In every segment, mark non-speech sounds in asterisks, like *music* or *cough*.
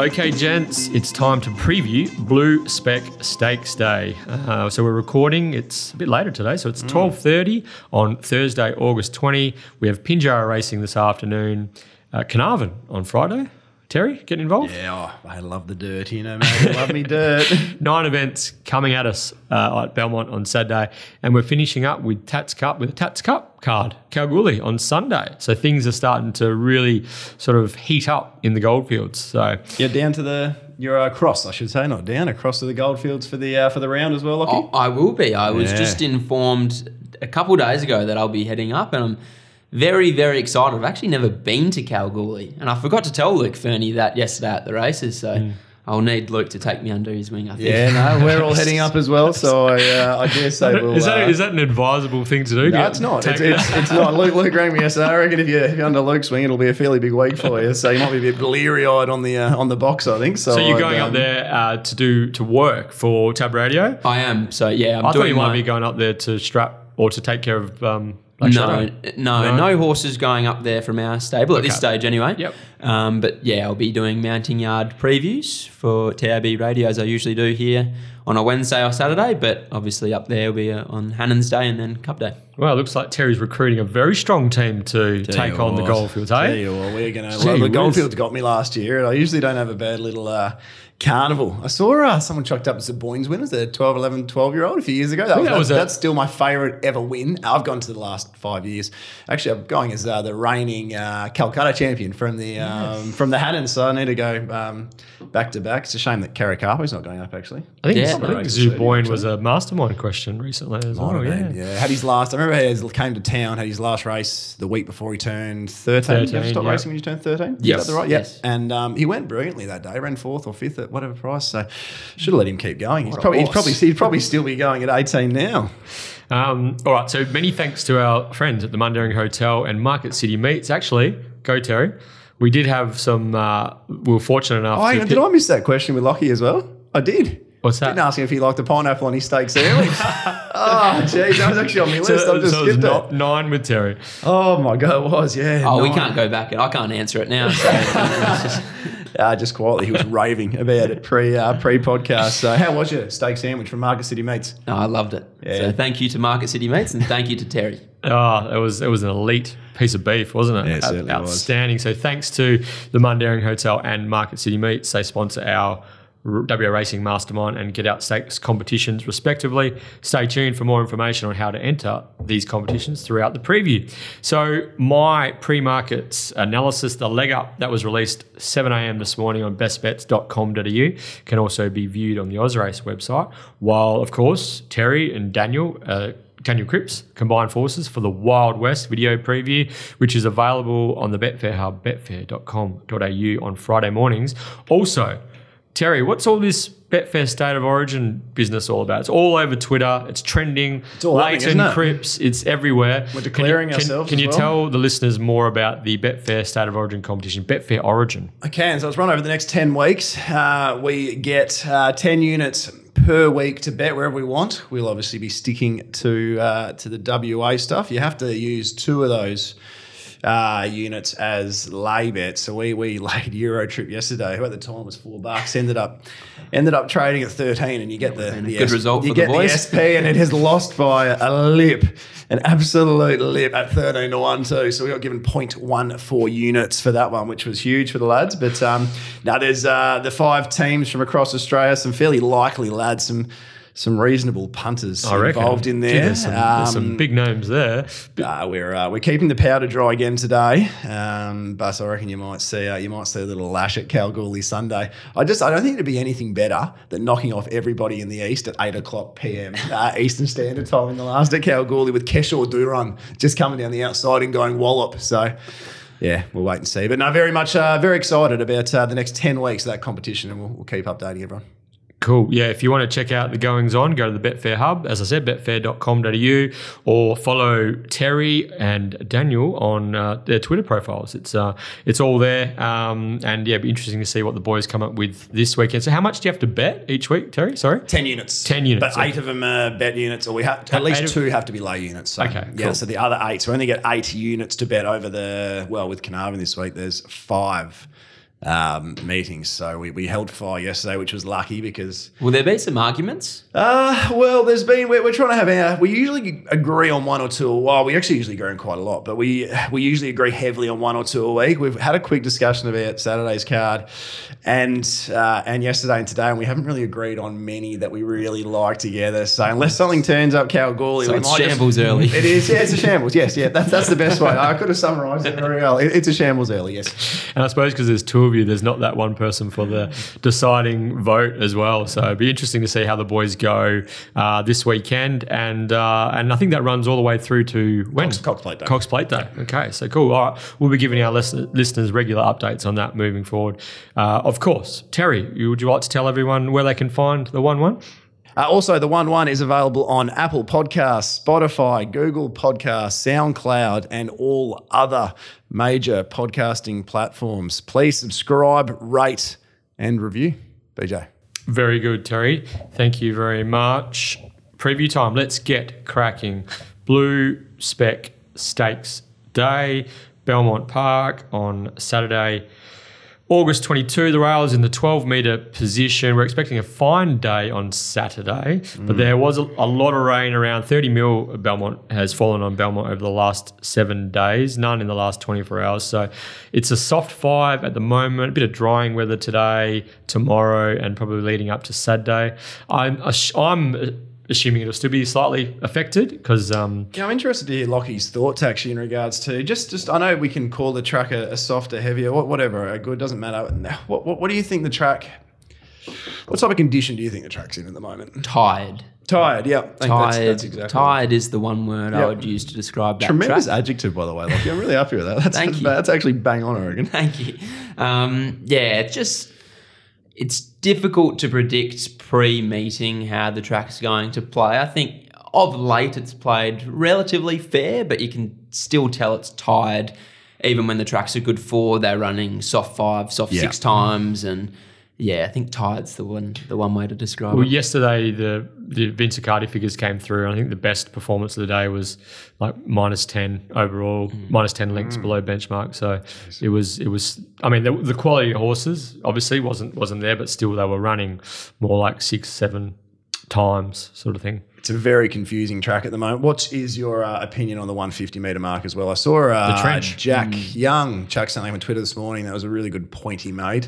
Okay, gents, it's time to preview Blue Spec Stakes Day. Uh, so we're recording. It's a bit later today, so it's twelve thirty on Thursday, August twenty. We have Pinjarra racing this afternoon. Uh, Carnarvon on Friday. Terry, getting involved. Yeah, oh, I love the dirt, you know, mate. Love me dirt. *laughs* *laughs* Nine events coming at us uh, at Belmont on Saturday, and we're finishing up with Tats Cup with a Tats Cup card, Kalgoorlie on Sunday. So things are starting to really sort of heat up in the goldfields. So You're down to the you're uh, across, I should say, not down, across to the goldfields for the uh, for the round as well, Lockie. Oh, I will be. I was Yeah. just informed a couple days ago that I'll be heading up, and I'm very, very excited. I've actually never been to Kalgoorlie, and I forgot to tell Luke Fernie that yesterday at the races. So I'll need Luke to take me under his wing. I think. Yeah, no, *laughs* we're all heading up as well, so I, uh, I dare say we'll. is that uh, is that an advisable thing to do? no, it's not. It's, it's, it's not. Luke, Luke rang me yesterday. I reckon if, you, if you're under Luke's wing, it'll be a fairly big week for you. So you might be a bit bleary eyed on the uh, on the box, I think. So, so you're I'd, going up um, there uh, to do to work for Tab Radio. I am. So yeah, I'm I doing thought you might be going up there to strap or to take care of. Um, Black no, no, No? no, horses going up there from our stable at this stage, anyway. Yep. Um, but yeah, I'll be doing mounting yard previews for TAB Radio as I usually do here on a Wednesday or Saturday. But obviously up there will be uh, on Hannan's Day and then Cup Day. Well, it looks like Terry's recruiting a very strong team to Tell take you on the goldfields, tell eh? you what, we're gonna. Gee Well, the goldfields got me last year, and I usually don't have a bad little uh, carnival. I saw uh, someone chucked up as the Boynes winners, the 12, 11, 12 year old a few years ago. That was, that was a- that's still my favourite ever win. I've gone to the last five years. Actually, I'm going as uh, the reigning uh, Calcutta champion from the um, from the Hannan, so I need to go um, back to back. It's a shame that Carricapo's not going up actually. I think, Yeah. I think Right, Zoo Boyne was a mastermind question recently as Might well. have Yeah. been, yeah. Had his last. I remember he came to town. Had his last race the week before he turned thirteen. you have to 13, stop yeah. racing when you turn thirteen. Yes. Is that the right? Yes. Yep. And um, he went brilliantly that day. Ran fourth or fifth at whatever price. So should have let him keep going. He's probably, he's boss. probably he'd probably still be going at eighteen now. Um, all right, so many thanks to our friends at the Mundaring Hotel and Market City Meats. Actually, go Terry. We did have some. Uh, we were fortunate enough. Oh, hang to on, pick- did I miss that question with Lockie as well? I did. What's that? Didn't ask him if he liked the pineapple on his steak sandwich. *laughs* oh, geez, that was actually on my *laughs* So, list. I've just so it was skipped no- it. nine with Terry. Oh my god, it was yeah. Oh, we can't go back. I can't answer it now. So it's *laughs* just- Uh, just quietly, he was *laughs* raving about it pre uh, pre podcast. So, how was your steak sandwich from Market City Meats? no, I loved it. Yeah. So thank you to Market City Meats and thank you to Terry. Oh, it was it was an elite piece of beef, wasn't it? Yeah, it certainly was. Outstanding. So thanks to the Mundaring Hotel and Market City Meats, they sponsor our R- WA Racing Mastermind and Get Out Stakes competitions, respectively. Stay tuned for more information on how to enter these competitions throughout the preview. So my pre-markets analysis, the leg up that was released 7 a.m. this morning on bestbets.com.au, can also be viewed on the Ozrace website. While of course Terry and Daniel. Uh, Daniel Cripps combined forces for the Wild West video preview, which is available on the Betfair Hub, betfair.com.au on Friday mornings. Also, Terry, what's all this Betfair State of Origin business all about? It's all over Twitter. It's trending. It's all happening, Leighton, isn't it? It's everywhere. We're declaring can you, can- ourselves Can, you well. tell the listeners more about the Betfair State of Origin competition, Betfair Origin? I can. So it's run over the next 10 weeks. Uh, we get uh, 10 units per week to bet wherever we want. We'll obviously be sticking to uh, to the WA stuff. You have to use two of those uh, units as lay bets. So we we *laughs* laid Euro trip yesterday, who at the time was four bucks, ended up ended up trading at 13 and you get the, the good result you for the get boys. SP and it has lost by a lip, an absolute lip at 13 to 1 too. So we got given 0.14 units for that one, which was huge for the lads. But um, now there's uh, the five teams from across Australia, some fairly likely lads, some some reasonable punters involved in Gee, there. there's, some, there's some Um, big names there. uh, we're uh, we're keeping the powder dry again today, um, but I reckon you might see uh, you might see a little lash at Kalgoorlie Sunday. I just I don't think it'd be anything better than knocking off everybody in the east at eight o'clock p.m. *laughs* Uh, Eastern Standard Time in the last at Kalgoorlie with Keshaw Duran just coming down the outside and going wallop. So. Yeah, we'll wait and see. But no, very much, uh, very excited about uh, the next 10 weeks of that competition, and we'll, we'll keep updating everyone. Cool. Yeah, if you want to check out the goings on, go to the Betfair Hub, as I said, betfair.com.au, or follow Terry and Daniel on uh, their Twitter profiles. It's uh, it's all there. Um, and yeah, it'd be interesting to see what the boys come up with this weekend. So, how much do you have to bet each week, Terry? Sorry? 10 units. 10 units, But eight of them are bet units, or we have at least two have to be lay units. So, Okay, Yeah, cool. so the other eight. So we only get eight units to bet over the, well, with Carnarvon this week, there's five um, meetings. So we, we held fire yesterday, which was lucky because Will there be some arguments? uh, well, there's been we're, we're trying to have our. We usually agree on one or two. Well, we actually usually agree on quite a lot, but we we usually agree heavily on one or two a week. We've had a quick discussion about Saturday's card, and uh, and yesterday and today, and we haven't really agreed on many that we really like together. So unless something turns up Kalgoorlie, So we it's might just- shambles early. It is, yeah, it's a shambles. Yes, yeah, that's that's the best way. I could have summarised it very well. It- it's a shambles early. Yes. And I suppose because there's two there's not that one person for the deciding vote as well. So it'd be interesting to see how the boys go uh, this weekend, and uh, and I think that runs all the way through to when Cox- Cox Plate Day. Cox Plate Day. Okay, so cool. All right, we'll be giving our listen- listeners regular updates on that moving forward. Uh, of course, Terry, would you like to tell everyone where they can find the one one? Uh, also, the One One is available on Apple Podcasts, Spotify, Google Podcasts, SoundCloud, and all other major podcasting platforms. Please subscribe, rate, and review. BJ. Very good, Terry. Thank you very much. Preview time. Let's get cracking. Blue Spec Stakes Day, Belmont Park on Saturday, August 22. The rail is in the 12 metre position. We're expecting a fine day on Saturday, but there was a, a lot of rain around 30 mil. Belmont has fallen on Belmont over the last seven days, none in the last 24 hours. So it's a soft five at the moment, a bit of drying weather today, tomorrow, and probably leading up to Saturday. I'm, I'm assuming it'll still be slightly affected because um, Yeah, I'm interested to hear Lockie's thoughts actually in regards to just, just I know we can call the track a, a softer, heavier, whatever, a good, doesn't matter. What, what, what do you think the track, what type of condition do you think the track's in at the moment? Tired. Tired, yeah. Tired. that's- that's exactly right. Tired is the one word I would use to describe that Tremendous track. adjective, by the way, Lockie. I'm really happy with that. That's, Thank that's, you. that's actually bang on, Oregon. Thank you. Um, yeah, it's just it's difficult to predict pre-meeting how the track's going to play. I think of late it's played relatively fair, but you can still tell it's tired. Even when the tracks are good four, they're running soft five, soft Yeah. six times, and yeah, I think tired's the one the one way to describe Well, it. Well, yesterday the the Vince Accardi figures came through. I think the best performance of the day was like minus ten overall, hmm. minus ten lengths hmm. below benchmark. So it was it was. I mean, the, the quality of horses obviously wasn't wasn't there, but still they were running more like six seven times sort of thing. It's a very confusing track at the moment. What is your uh, opinion on the 150 meter mark as well? I saw uh, The trench. Jack Young chuck something on Twitter this morning. That was a really good point he made.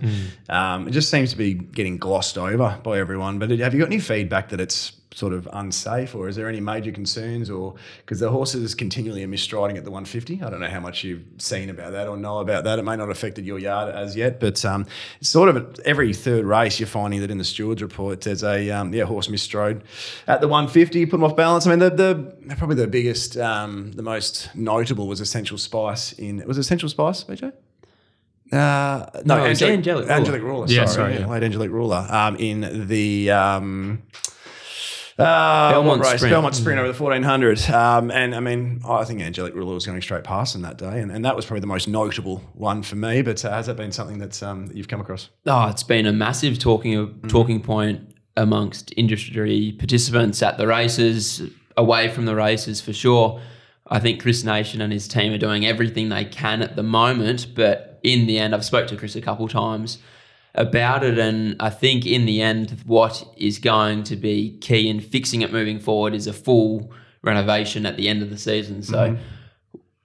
Um, it just seems to be getting glossed over by everyone. But have you got any feedback that it's sort of unsafe, or is there any major concerns, or because the horses continually are misstriding at the 150? I don't know how much you've seen about that or know about that. It may not have affected your yard as yet, but um, it's sort of every third race you're finding that in the stewards report there's a um, yeah horse misstrode at the 150, put them off balance. I mean the, the probably the biggest, um, the most notable was Essential Spice in was Essential Spice, BJ? Uh, no, No, it Angelic Ruler. Angelic Ruler. Yeah, sorry, sorry, yeah, yeah. late Angelic Ruler. Um, in the um, uh, Belmont race? Sprint. Belmont Sprint over the 1400. Um, and I mean, I think Angelic Ruler was going straight past him that day. And, and that was probably the most notable one for me. But uh, has that been something that's, um, that you've come across? Oh, it's been a massive talking talking point amongst industry participants at the races, away from the races for sure. I think Chris Nation and his team are doing everything they can at the moment, but in the end, I've spoke to Chris a couple times about it, and I think in the end, what is going to be key in fixing it moving forward is a full renovation at the end of the season. So. Mm-hmm.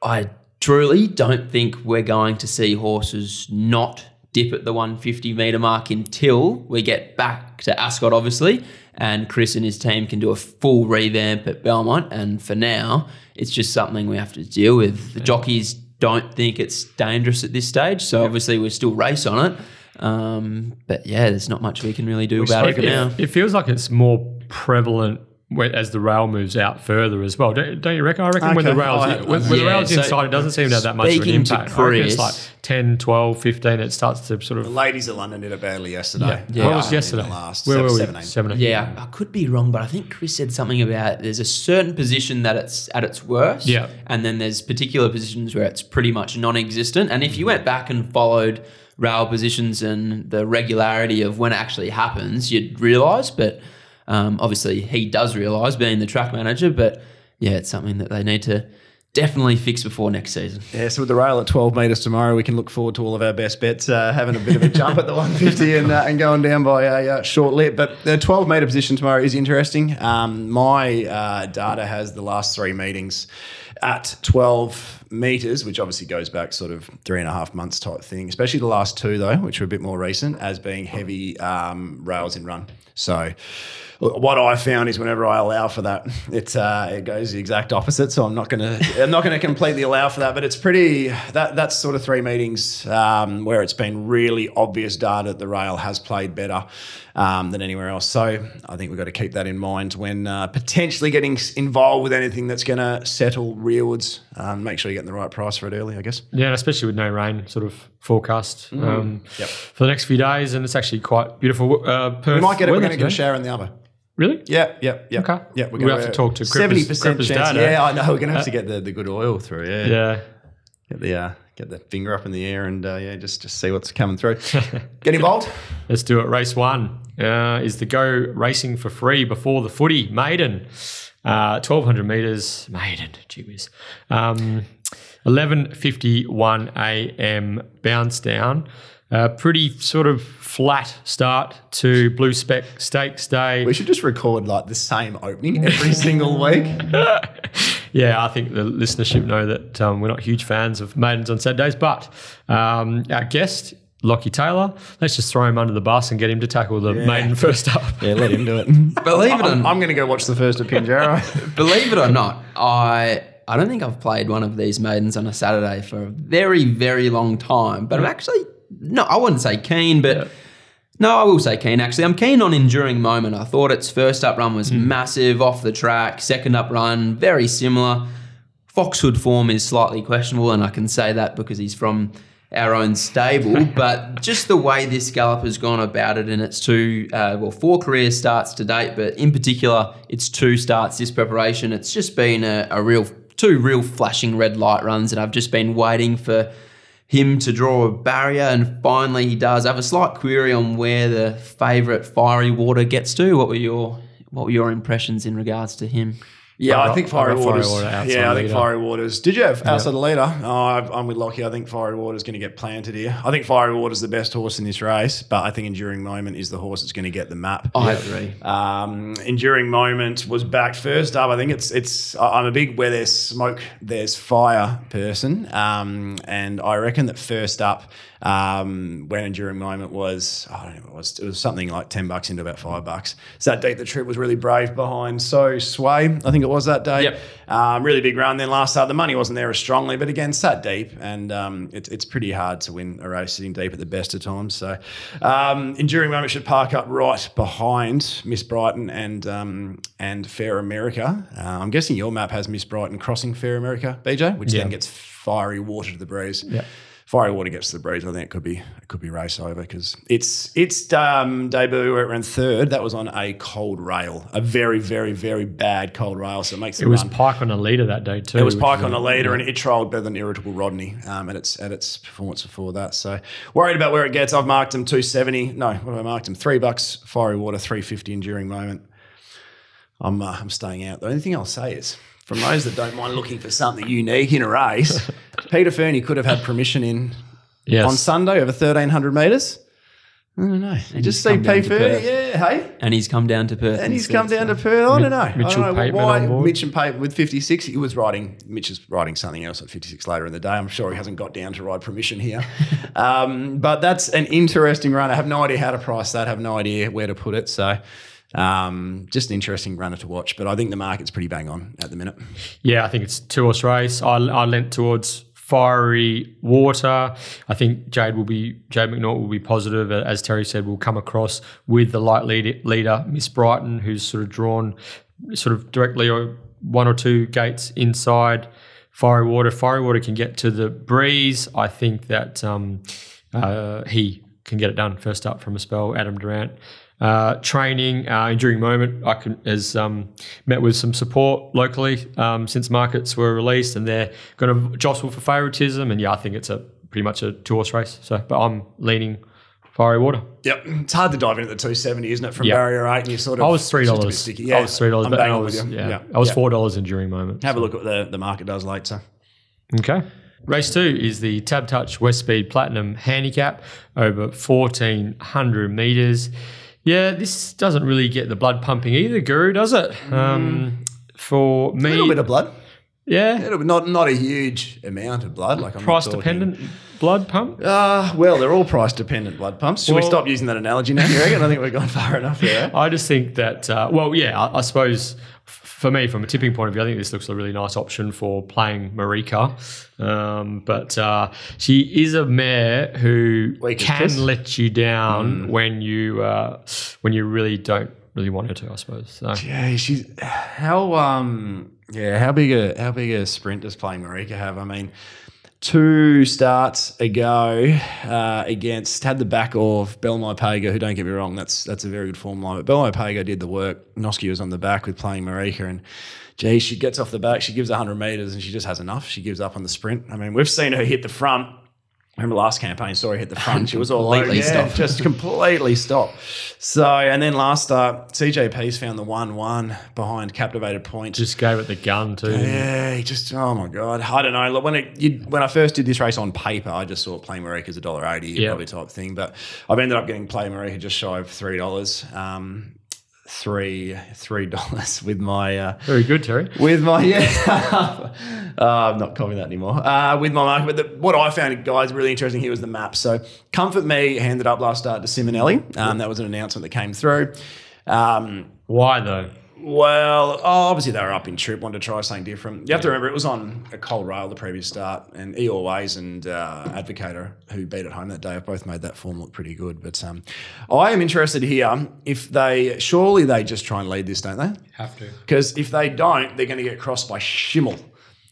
I truly don't think we're going to see horses not dip at the 150 meter mark until we get back to Ascot, obviously, and Chris and his team can do a full revamp at Belmont. And for now, it's just something we have to deal with. The jockeys don't think it's dangerous at this stage, so obviously we still race on it. Um, but yeah, there's not much we can really do about it It, now. it feels like it's more prevalent as the rail moves out further as well. Don't, don't you reckon? I reckon when the rails I- when, when the rails so inside, it doesn't seem to have that much of an speaking to impact. I it's Chris- like 10, 12, 15. It starts to sort of. The of. ladies at London did it badly yesterday. Yeah. What was yesterday? the last Where seven, were we? seven, eight. Seven, eight. Yeah, I could be wrong, but I think Chris said something about there's a certain position that it's at its worst. Yeah. And then there's particular positions where it's pretty much non existent. And if you went back and followed rail positions and the regularity of when it actually happens, you'd realise. But um, obviously, he does realise being the track manager. But yeah, it's something that they need to definitely fix before next season. Yeah, so with the rail at 12 metres tomorrow, we can look forward to all of our best bets uh, having a bit of a jump at the 150 and, uh, and going down by a uh, short lip. But the 12 metre position tomorrow is interesting. Um, my uh, data has the last three meetings at 12 metres, which obviously goes back sort of three and a half months type thing, especially the last two, though, which were a bit more recent, as being heavy um, rails in run. So what I found is whenever I allow for that, it uh, it goes the exact opposite. So I'm not gonna I'm not gonna completely allow for that. But it's pretty that that's sort of three meetings um, where it's been really obvious data that the rail has played better um, than anywhere else. So I think we've got to keep that in mind when uh, potentially getting involved with anything that's going to settle rearwards. Um, make sure you're getting the right price for it early, I guess. Yeah, and especially with no rain sort of forecast um, Yep. for the next few days, and it's actually quite beautiful. Uh, Perth We might get it. We're going to get a shower in the other. Really? Yeah, yeah, yeah. Okay. Yeah, We'll have to talk to 70% Cripper's chance. Yeah, I know. We're going to have to get the, the good oil through. Yeah. Yeah. Get the uh, get the finger up in the air and uh, yeah, just just see what's coming through. *laughs* get involved. Let's do it. Race one uh, is the go racing for free before the footy maiden. Uh, 1200 meters maiden. Gee whiz. Um, 11:51 a.m. bounce down. Uh, pretty sort of flat start to Blue Spec Stakes Day. We should just record like the same opening every single week. *laughs* Yeah, I think the listenership know that um, we're not huge fans of maidens on Saturdays, but um, our guest, Lockie Taylor, let's just throw him under the bus and get him to tackle the maiden first up. *laughs* Yeah, let him do it. *laughs* Believe it or not, I'm going to go watch the first of Pinjarra. *laughs* believe it or not, I I don't think I've played one of these maidens on a Saturday for a very very long time. But I'm actually no, I wouldn't say keen, but. No, I will say keen actually. I'm keen on Enduring Moment. I thought its first up run was massive off the track, second up run, very similar. Foxhood form is slightly questionable, and I can say that because he's from our own stable. *laughs* but just the way this gallop has gone about it and its two, uh, well, four career starts to date, but in particular, its two starts this preparation, it's just been a, a real, two real flashing red light runs, and I've just been waiting for him to draw a barrier, and finally he does. I have a slight query on where the favourite Fiery Water gets to. What were your what were your impressions in regards to him? Yeah, I I, think Fiery Waters. Water outside yeah, I think. Fiery Waters. Did you have outside the leader? Oh, I've- I'm with Lockie. I think Fiery Waters going to get planted here. I think Fiery Waters the best horse in this race, but I think Enduring Moment is the horse that's going to get the map. I agree. Um, Enduring Moment was backed first up. I think it's it's. I- I'm a big where there's smoke, there's fire person, um, and I reckon that first up um, when Enduring Moment was I don't know what it was it was something like ten bucks into about five bucks. So that deep the trip was really brave behind. So Sway, I think it was that day. Yep. Um, really big run. Then last start, the money wasn't there as strongly, but again, sat deep, and um, it's it's pretty hard to win a race sitting deep at the best of times. So, um, enduring moment should park up right behind Miss Brighton and um, and Fair America. Uh, I'm guessing your map has Miss Brighton crossing Fair America, BJ, which Yeah. then gets fiery water to the breeze. Yeah. Fiery water gets to the breeze. I think it could be it could be race over because its its um, debut where it ran third. That was on a cold rail, a very very very bad cold rail. So it makes It was run Pike on a leader that day too. it was Pike on a- leader, and it trialled better than Irritable Rodney um, at its at its performance before that. So worried about where it gets. I've marked him two seventy. No, what have I marked him? Three bucks. Fiery Water three fifty. Enduring moment. I'm uh, I'm staying out. The only thing I'll say is from those that don't mind looking for something unique in a race, *laughs* Peter Fernie could have had permission in Yes. on Sunday over thirteen hundred meters. I don't know. You just see P Fernie, yeah, hey. And he's come down to Perth. And he's come down to Perth. I don't know. Mitchell I don't know why. Mitchell Pateman with 56. He was riding, Mitch is riding something else at 56 later in the day. I'm sure he hasn't got down to ride permission here. *laughs* um, but that's an interesting run. I have no idea how to price that. I have no idea where to put it. So um, just an interesting runner to watch. But I think the market's pretty bang on at the minute. Yeah, I think it's two horse race. I, I lent towards fiery water. I think Jade will be Jade McNaught will be positive, as Terry said. Will come across with the light lead, leader Miss Brighton, who's sort of drawn sort of directly or one or two gates inside fiery water. Fiery water can get to the breeze. I think that um, uh, he can get it done first up from a spell. Adam Durant. Uh, training uh, enduring moment I can has um, met with some support locally um, since markets were released and they're going to jostle for favouritism and yeah I think it's a pretty much a two horse race so but I'm leaning Fiery Water. Yep, it's hard to dive into the 270, isn't it? From Yep. barrier eight, and you sort of I was three it's just a bit dollars. sticky. I was three dollars, but I was you. yeah, I was yeah. four dollars in during moments. Have a look at what the, the market does later. Okay. Race two is the Tab Touch West Speed Platinum Handicap over 1400 meters. Yeah, this doesn't really get the blood pumping either, Guru, does it? Um, for me, A little bit of blood. yeah, It'll be not not a huge amount of blood. Like I'm not price talking- dependent blood pump. Uh, well, they're all price dependent blood pumps. Should we Well- stop using that analogy now? You reckon? I think we've gone far enough there. *laughs* I just think that, uh, well, yeah, I, I suppose for me, from a tipping point of view, I think this looks a really nice option for playing Marika. Um, but uh, she is a mare who Weak can let you down when you uh, when you really don't really want her to, I suppose. So. Yeah, she's how um yeah how big a how big a sprint does playing Marika have? I mean, two starts ago uh, against had the back of Belmo Paga, who don't get me wrong, that's that's a very good form line. But Belmo Paga did the work. Noske was on the back with playing Marika and. Gee, she gets off the back, she gives 100 metres and she just has enough. She gives up on the sprint. I mean, we've seen her hit the front. Remember last campaign, saw her hit the front. She was all over. Completely Yeah, stopped. just completely stopped. So, and then last start, CJP's found the 1 1 behind Captivated Point. Just gave it the gun too. Yeah, he just oh my god, I don't know. Look, when it you, when I first did this race on paper, I just thought play Marika as a dollar eighty Yeah. probably type thing. But I've ended up getting play Marika just shy of three dollars, um, three three dollars *laughs* with my uh, Very good, Terry. with my yeah. *laughs* uh, I'm not copying that anymore. Uh, with my market, but the, what I found, guys, really interesting here was the map. So Comfort Me handed up last start to Simonelli. Um, that was an announcement that came through. Um, Why though? Well, oh, obviously they were up in trip, wanted to try something different. You have to remember it was on a cold rail the previous start, and Eeyore Ways and uh, Advocator, who beat at home that day, have both made that form look pretty good. But um, I am interested here if they surely they just try and lead this, don't they? Have to. Because if they don't, they're going to get crossed by Schimmel.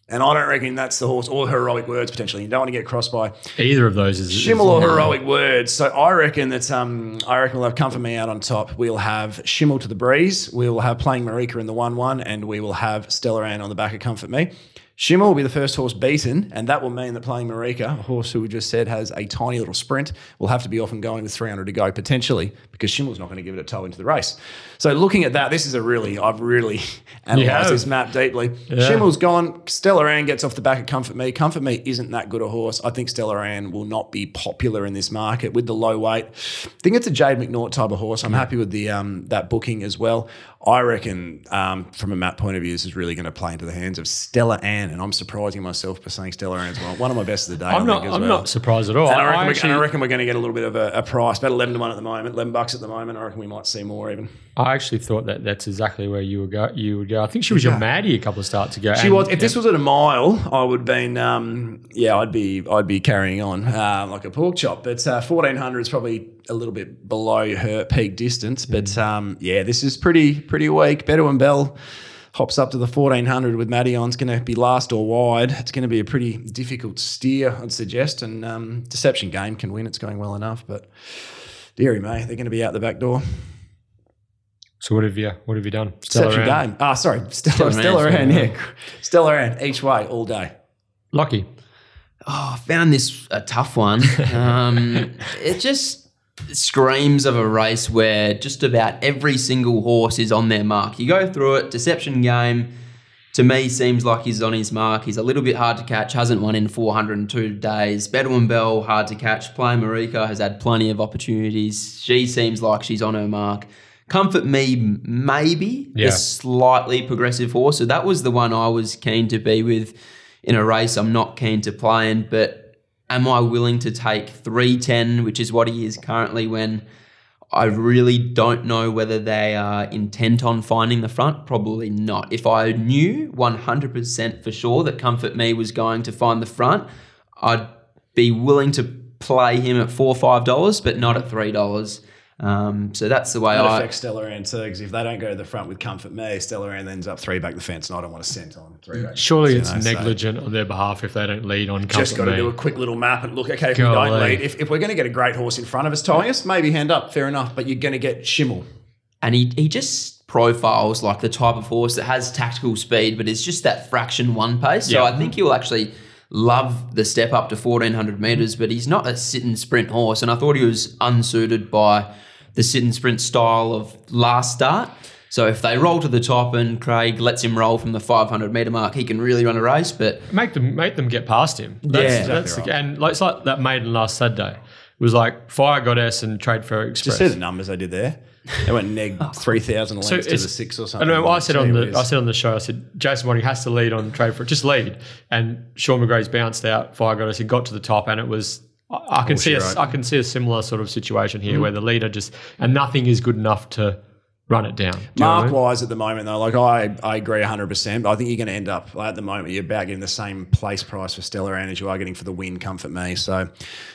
And I don't reckon that's the horse, or heroic words potentially. You don't want to get crossed by Either of those is Schimmel is- or heroic words. So I reckon that um, I reckon we'll have Comfort Me out on top. We'll have Schimmel to the breeze. We will have playing Marika in the one-one, and we will have Stellar Ann on the back of Comfort Me. Schimmel will be the first horse beaten, and that will mean that playing Marika, a horse who we just said has a tiny little sprint, will have to be off and going with 300 to go potentially because Schimmel's not going to give it a toe into the race. So looking at that, this is a really, I've really *laughs* analysed this map deeply. Yeah. Schimmel's gone. Stellar Ann gets off the back of Comfort Me. Comfort Me isn't that good a horse. I think Stellar Ann will not be popular in this market with the low weight. I think it's a Jade McNaught type of horse. I'm happy with the um, that booking as well. I reckon um, from a map point of view, this is really going to play into the hands of Stella Ann, and I'm surprising myself by saying Stella Ann's one, one of my best of the day. I I'm not. as I'm well. not surprised at all. And I reckon, I we're, actually, and I reckon we're going to get a little bit of a, a price, about 11 to 1 at the moment, 11 bucks at the moment. I reckon we might see more even. I actually thought that that's exactly where you would go. You would go. I think she was your Maddie a couple of starts ago. She was. If this was at a mile, I would have been. Um, yeah, I'd be. I'd be carrying on uh, like a pork chop. But uh, fourteen hundred is probably a little bit below her peak distance. But um, yeah, this is pretty pretty weak. Better Bedouin Bell hops up to the fourteen hundred with Maddie on. It's going to be last or wide. It's going to be a pretty difficult steer, I'd suggest. And um, Deception Game can win. It's going well enough, but. Deary me, they're going to be out the back door. So what have you? What have you done? Deception Ann? Game. Ah, sorry, Stellar, Stellar Stellar Ann, yeah. Stellar Ann, each way, all day. Lucky. Oh, I found this a tough one. Um, *laughs* it just screams of a race where just about every single horse is on their mark. You go through it, deception game. To me, seems like he's on his mark. He's a little bit hard to catch. Hasn't won in 402 days. Bedouin Bell hard to catch. Play Marika has had plenty of opportunities. She seems like she's on her mark. Comfort Me, maybe Yeah. a slightly progressive horse. So that was the one I was keen to be with in a race I'm not keen to play in, but am I willing to take 310, which is what he is currently when I really don't know whether they are intent on finding the front? Probably not. If I knew 100% for sure that Comfort Me was going to find the front, I'd be willing to play him at four or five dollars, but not at three dollars. Um, so that's the way That I. affects Stellar Ann too, because if they don't go to the front with Comfort Me, Stellar Ann ends up three back the fence, and I don't want to cent on three back. the Surely fence, it's you know, so negligent on their behalf if they don't lead on. Just got Comfort to Me. do a quick little map and look. Okay, if we don't lead, if, if we're going to get a great horse in front of us, tying us, maybe hand up, fair enough. But you're going to get Schimmel. and he, he just profiles like the type of horse that has tactical speed, but it's just that fraction one pace. So Yeah. I think he'll actually love the step up to 1400 meters, but he's not a sit and sprint horse. And I thought he was unsuited by the sit and sprint style of last start. So if they roll to the top and Craig lets him roll from the 500 meter mark, he can really run a race. But Make them make them get past him. That's, Yeah. that's Exactly the, and like, it's like that maiden last Saturday. It was like Fire Goddess and Trade Fair Express. Just Express. see the numbers they did there. They went neg *laughs* oh. three thousand lengths to the it's- six or I something. know. I said on the whiz. I said on the show. I said Jason Whiting has to lead on trade Fair. Just lead. And Sean McGrath's bounced out. Fire Goddess us. He got to the top, and it was. I, I can see a, Bullshit, I can see a similar sort of situation Mm. here where the leader just and nothing is good enough to run it down. Do you know I Mark mean? wise at the moment though, like I, I agree 100%, but I think you're going to end up like, at the moment you're about getting the same place price for Stellar Ann as you are getting for the win Comfort Me. So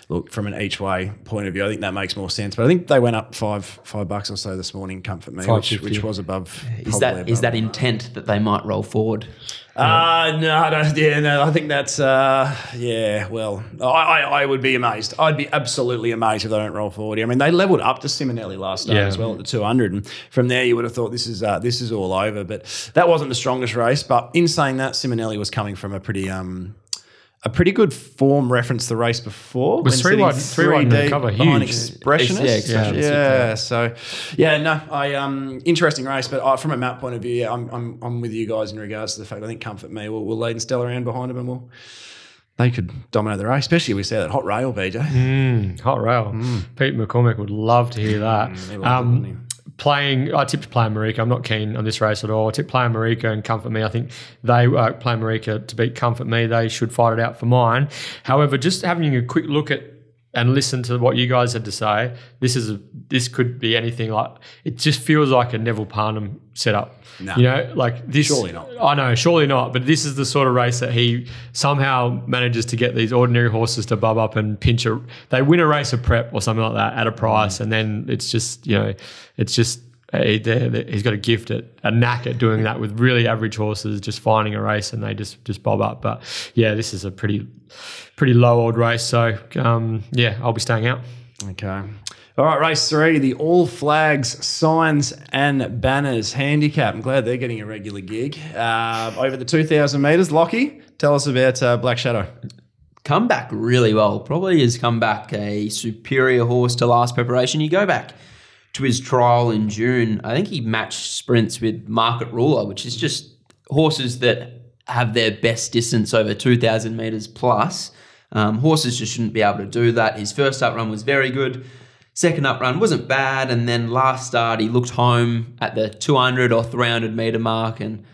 look, from an each way point of view, I think that makes more sense. But I think they went up five five bucks or so this morning, Comfort Me, which, which was above. is probably that is above that intent that they might roll forward? Uh, no, I don't, yeah, no, I think that's, uh, yeah, well, I, I, I would be amazed. I'd be absolutely amazed if they don't roll forward. I mean, they leveled up to Simonelli last start Yeah. as well at the 200. And from there, you would have thought this is, uh, this is all over. But that wasn't the strongest race. But in saying that, Simonelli was coming from a pretty, um, a pretty good form reference the race before. Was three wide- three wide in the deep cover, behind huge. Expressionist. Yeah, Yeah, Expressionist, So, yeah, no, I um interesting race, but uh, from a map point of view, yeah, I'm, I'm I'm with you guys in regards to the fact I think Comfort Me will will lead and Stellar Ann behind them, and we'll they could dominate the race, especially if we see that hot rail, BJ. Mm, hot rail. Pete McCormick would love to hear that. it, um? Playing, I tipped Play Marika. I'm not keen on this race at all. I tipped Play Marika and Comfort Me. I think they uh, Play Marika to beat Comfort Me. They should fight it out for mine. However, just having a quick look at and listen to what you guys had to say, this is a, this could be anything like. It just feels like a Neville Parnham setup. No. You know, like this. Surely not. I know, surely not. But this is the sort of race that he somehow manages to get these ordinary horses to bub up and pinch a. They win a race of prep or something like that at a price, Mm. and then it's just you know, it's just. They- they- He's got a gift at a knack at doing that with really average horses, just finding a race and they just just bob up. But yeah, this is a pretty pretty low old race. So um, yeah, I'll be staying out. Okay. All right, race three, the All Flags Signs and Banners Handicap. I'm glad they're getting a regular gig. Uh, over the 2,000 metres. Lockie, tell us about uh, Black Shadow. come back really well. Probably has come back a superior horse to last preparation. You go back to his trial in June. I think he matched sprints with Market Ruler, which is just horses that have their best distance over 2,000 meters plus. Um, horses just shouldn't be able to do that. His first up run was very good. Second up run wasn't bad. And then last start, he looked home at the 200 or 300 meter mark and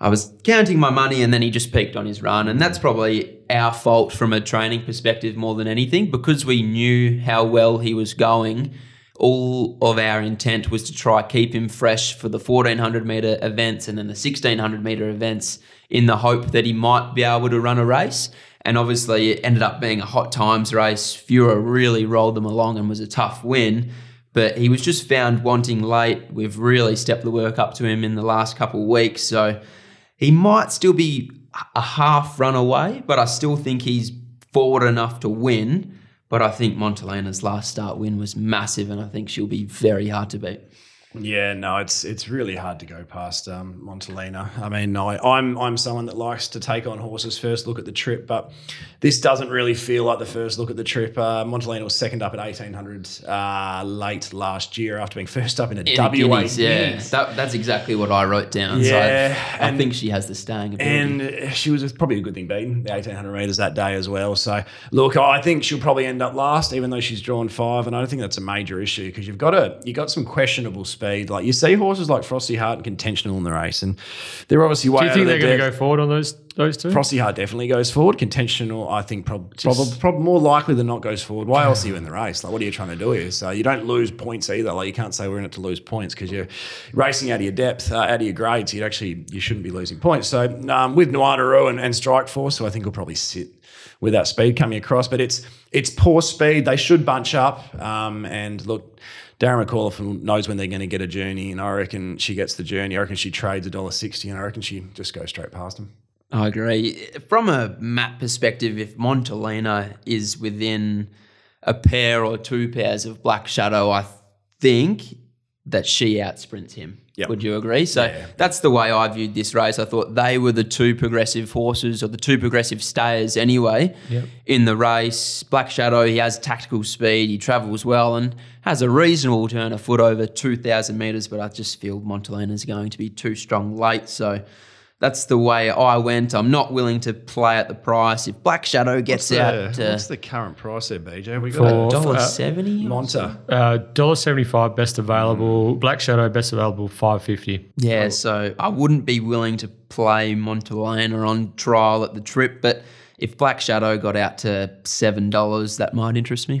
I was counting my money and then he just peaked on his run. And that's probably our fault from a training perspective more than anything because we knew how well he was going. All of our intent was to try keep him fresh for the 1400 meter events and then the 1600 meter events in the hope that he might be able to run a race. And obviously, it ended up being a hot times race. Fura really rolled them along and was a tough win but he was just found wanting late. We've really stepped the work up to him in the last couple of weeks, so he might still be a half run away, but I still think he's forward enough to win. But I think Montelena's last start win was massive, and I think she'll be very hard to beat. Yeah, no, it's it's really hard to go past um, Montelena. I mean, I, I'm I'm someone that likes to take on horses first look at the trip, but this doesn't really feel like the first look at the trip. Uh, Montelena was second up at 1800 uh, late last year after being first up in a In WA. Guineas, yeah, that, that's exactly what I wrote down. Yeah, so I, I think she has the staying ability. And she was probably a good thing beating the 1800 metres that day as well. So, look, I think she'll probably end up last, even though she's drawn five. And I don't think that's a major issue because you've got a you got some questionable speed. Like you see horses like Frosty Heart and Contentional in the race, and they're obviously way Do you think they're going to go forward on those those two? Frosty Heart definitely goes forward. Contentional, I think, prob- probably prob- more likely than not goes forward. Why else are you in the race? Like, what are you trying to do here? So you don't lose points either. Like, you can't say we're in it to lose points because you're racing out of your depth, uh, out of your grades. You actually you shouldn't be losing points. So um, with Noirdaroo and, and Strike Force, who I think will probably sit with that speed coming across, but it's it's poor speed. They should bunch up. Um, and look. Darren McAuliffe knows when they're going to get a journey, and I reckon she gets the journey. I reckon she trades a dollar sixty, and I reckon she just goes straight past him. I agree. From a map perspective, if Montelena is within a pair or two pairs of Black Shadow, I think that she outsprints him. Yep. Would you agree? So Yeah. that's the way I viewed this race. I thought they were the two progressive horses or the two progressive stayers anyway Yep. in the race. Black Shadow, he has tactical speed, he travels well and has a reasonable turn of foot over 2,000 metres, but I just feel Montalena is going to be too strong late. So that's the way I went. I'm not willing to play at the price. If Black Shadow gets What's out the, to what's the current price there, BJ? We For- got dollar uh, seventy, Monta. Uh, dollar seventy five best available. Black Shadow best available five fifty. Yeah, so I wouldn't be willing to play Montalena on trial at the trip, but if Black Shadow got out to seven dollars, that might interest me.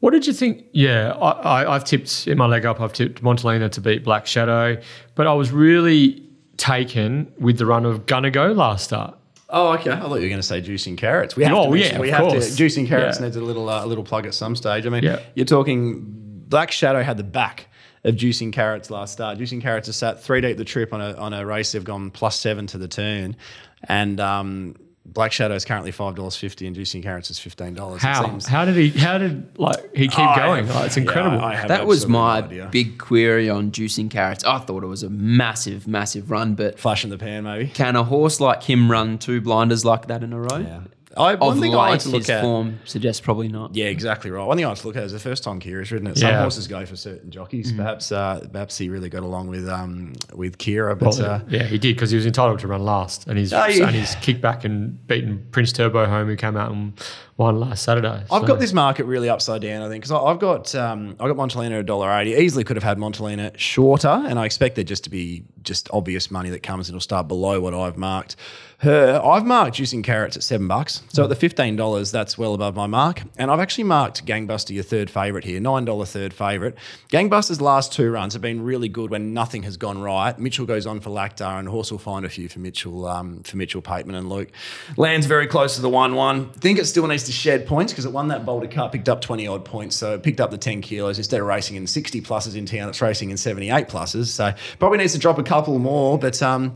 What did you think? Yeah, I, I, I've tipped in my leg up. I've tipped Montalena to beat Black Shadow, but I was really taken with the run of Gonna Go last start. Oh, okay. I thought you were going to say juicing carrots. We have Oh, to mention, yeah, we of have course. to. Juicing carrots Yeah. needs a little uh, a little plug at some stage. I mean, Yeah. you're talking Black Shadow had the back of juicing carrots last start. Juicing carrots has sat three deep the trip on a on a race. They've gone plus seven to the turn, and um, Black Shadow is currently five dollars fifty, and juicing carrots is fifteen dollars. How? How did he? How did like he keep I going? have- Like, it's incredible. I have That was my idea. big query on juicing carrots. I thought it was a massive, massive run, but flash in the pan, maybe. can a horse like him run two blinders like that in a row? Yeah. I, one Of thing I like to look his at. form suggests probably not. Yeah, exactly right. One thing I like to look at is the first time Kira's ridden it. Some Yeah. horses go for certain jockeys. Mm-hmm. Perhaps, uh, perhaps he really got along with um, with Kira, but Well, uh, yeah, he did because he was entitled to run last, and he's Oh, yeah. and he's kicked back and beaten Prince Turbo home, who came out and won last Saturday. I've So- got this market really upside down. I think because I've got um, I got Montalena a dollar eighty. Easily could have had Montalena shorter, and I expect there just to be just obvious money that comes and it'll start below what I've marked. Her, I've marked juicing carrots at seven bucks. So at the fifteen dollars, that's well above my mark. And I've actually marked Gangbuster your third favorite here, nine dollar third favorite. Gangbuster's last two runs have been really good when nothing has gone right. Mitchell goes on for Lactar, and Horse will find a few for Mitchell um, for Mitchell Pateman and Luke. Lands very close to the one one. Think it still needs to shed points because it won that Boulder Cup, picked up twenty odd points, so it picked up the ten kilos instead of racing in sixty pluses in town. It's racing in seventy eight pluses, so probably needs to drop a couple more, but. Um,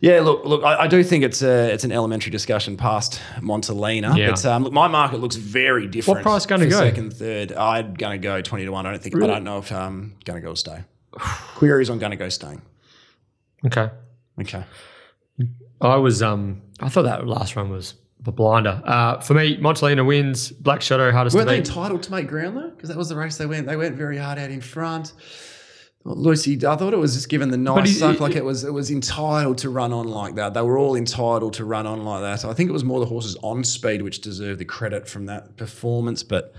yeah, look, look. I, I do think it's a it's an elementary discussion past Montalena, Yeah. but um, look, my market looks very different. What price gonna go? Second, third. I'm gonna go twenty to one. I don't think. I don't know if um gonna go will stay. Queries on gonna go staying. okay. Okay. I was um I thought that last run was a blinder. Uh, for me, Montalena wins. Black Shadow hardest Weren't to they entitled to make ground though? Because that was the race they went. They went very hard out in front. Well, Lucy, I thought it was just given the nice suck, like it was it was entitled to run on like that. They were all entitled to run on like that. So I think it was more the horses on speed which deserved the credit from that performance. But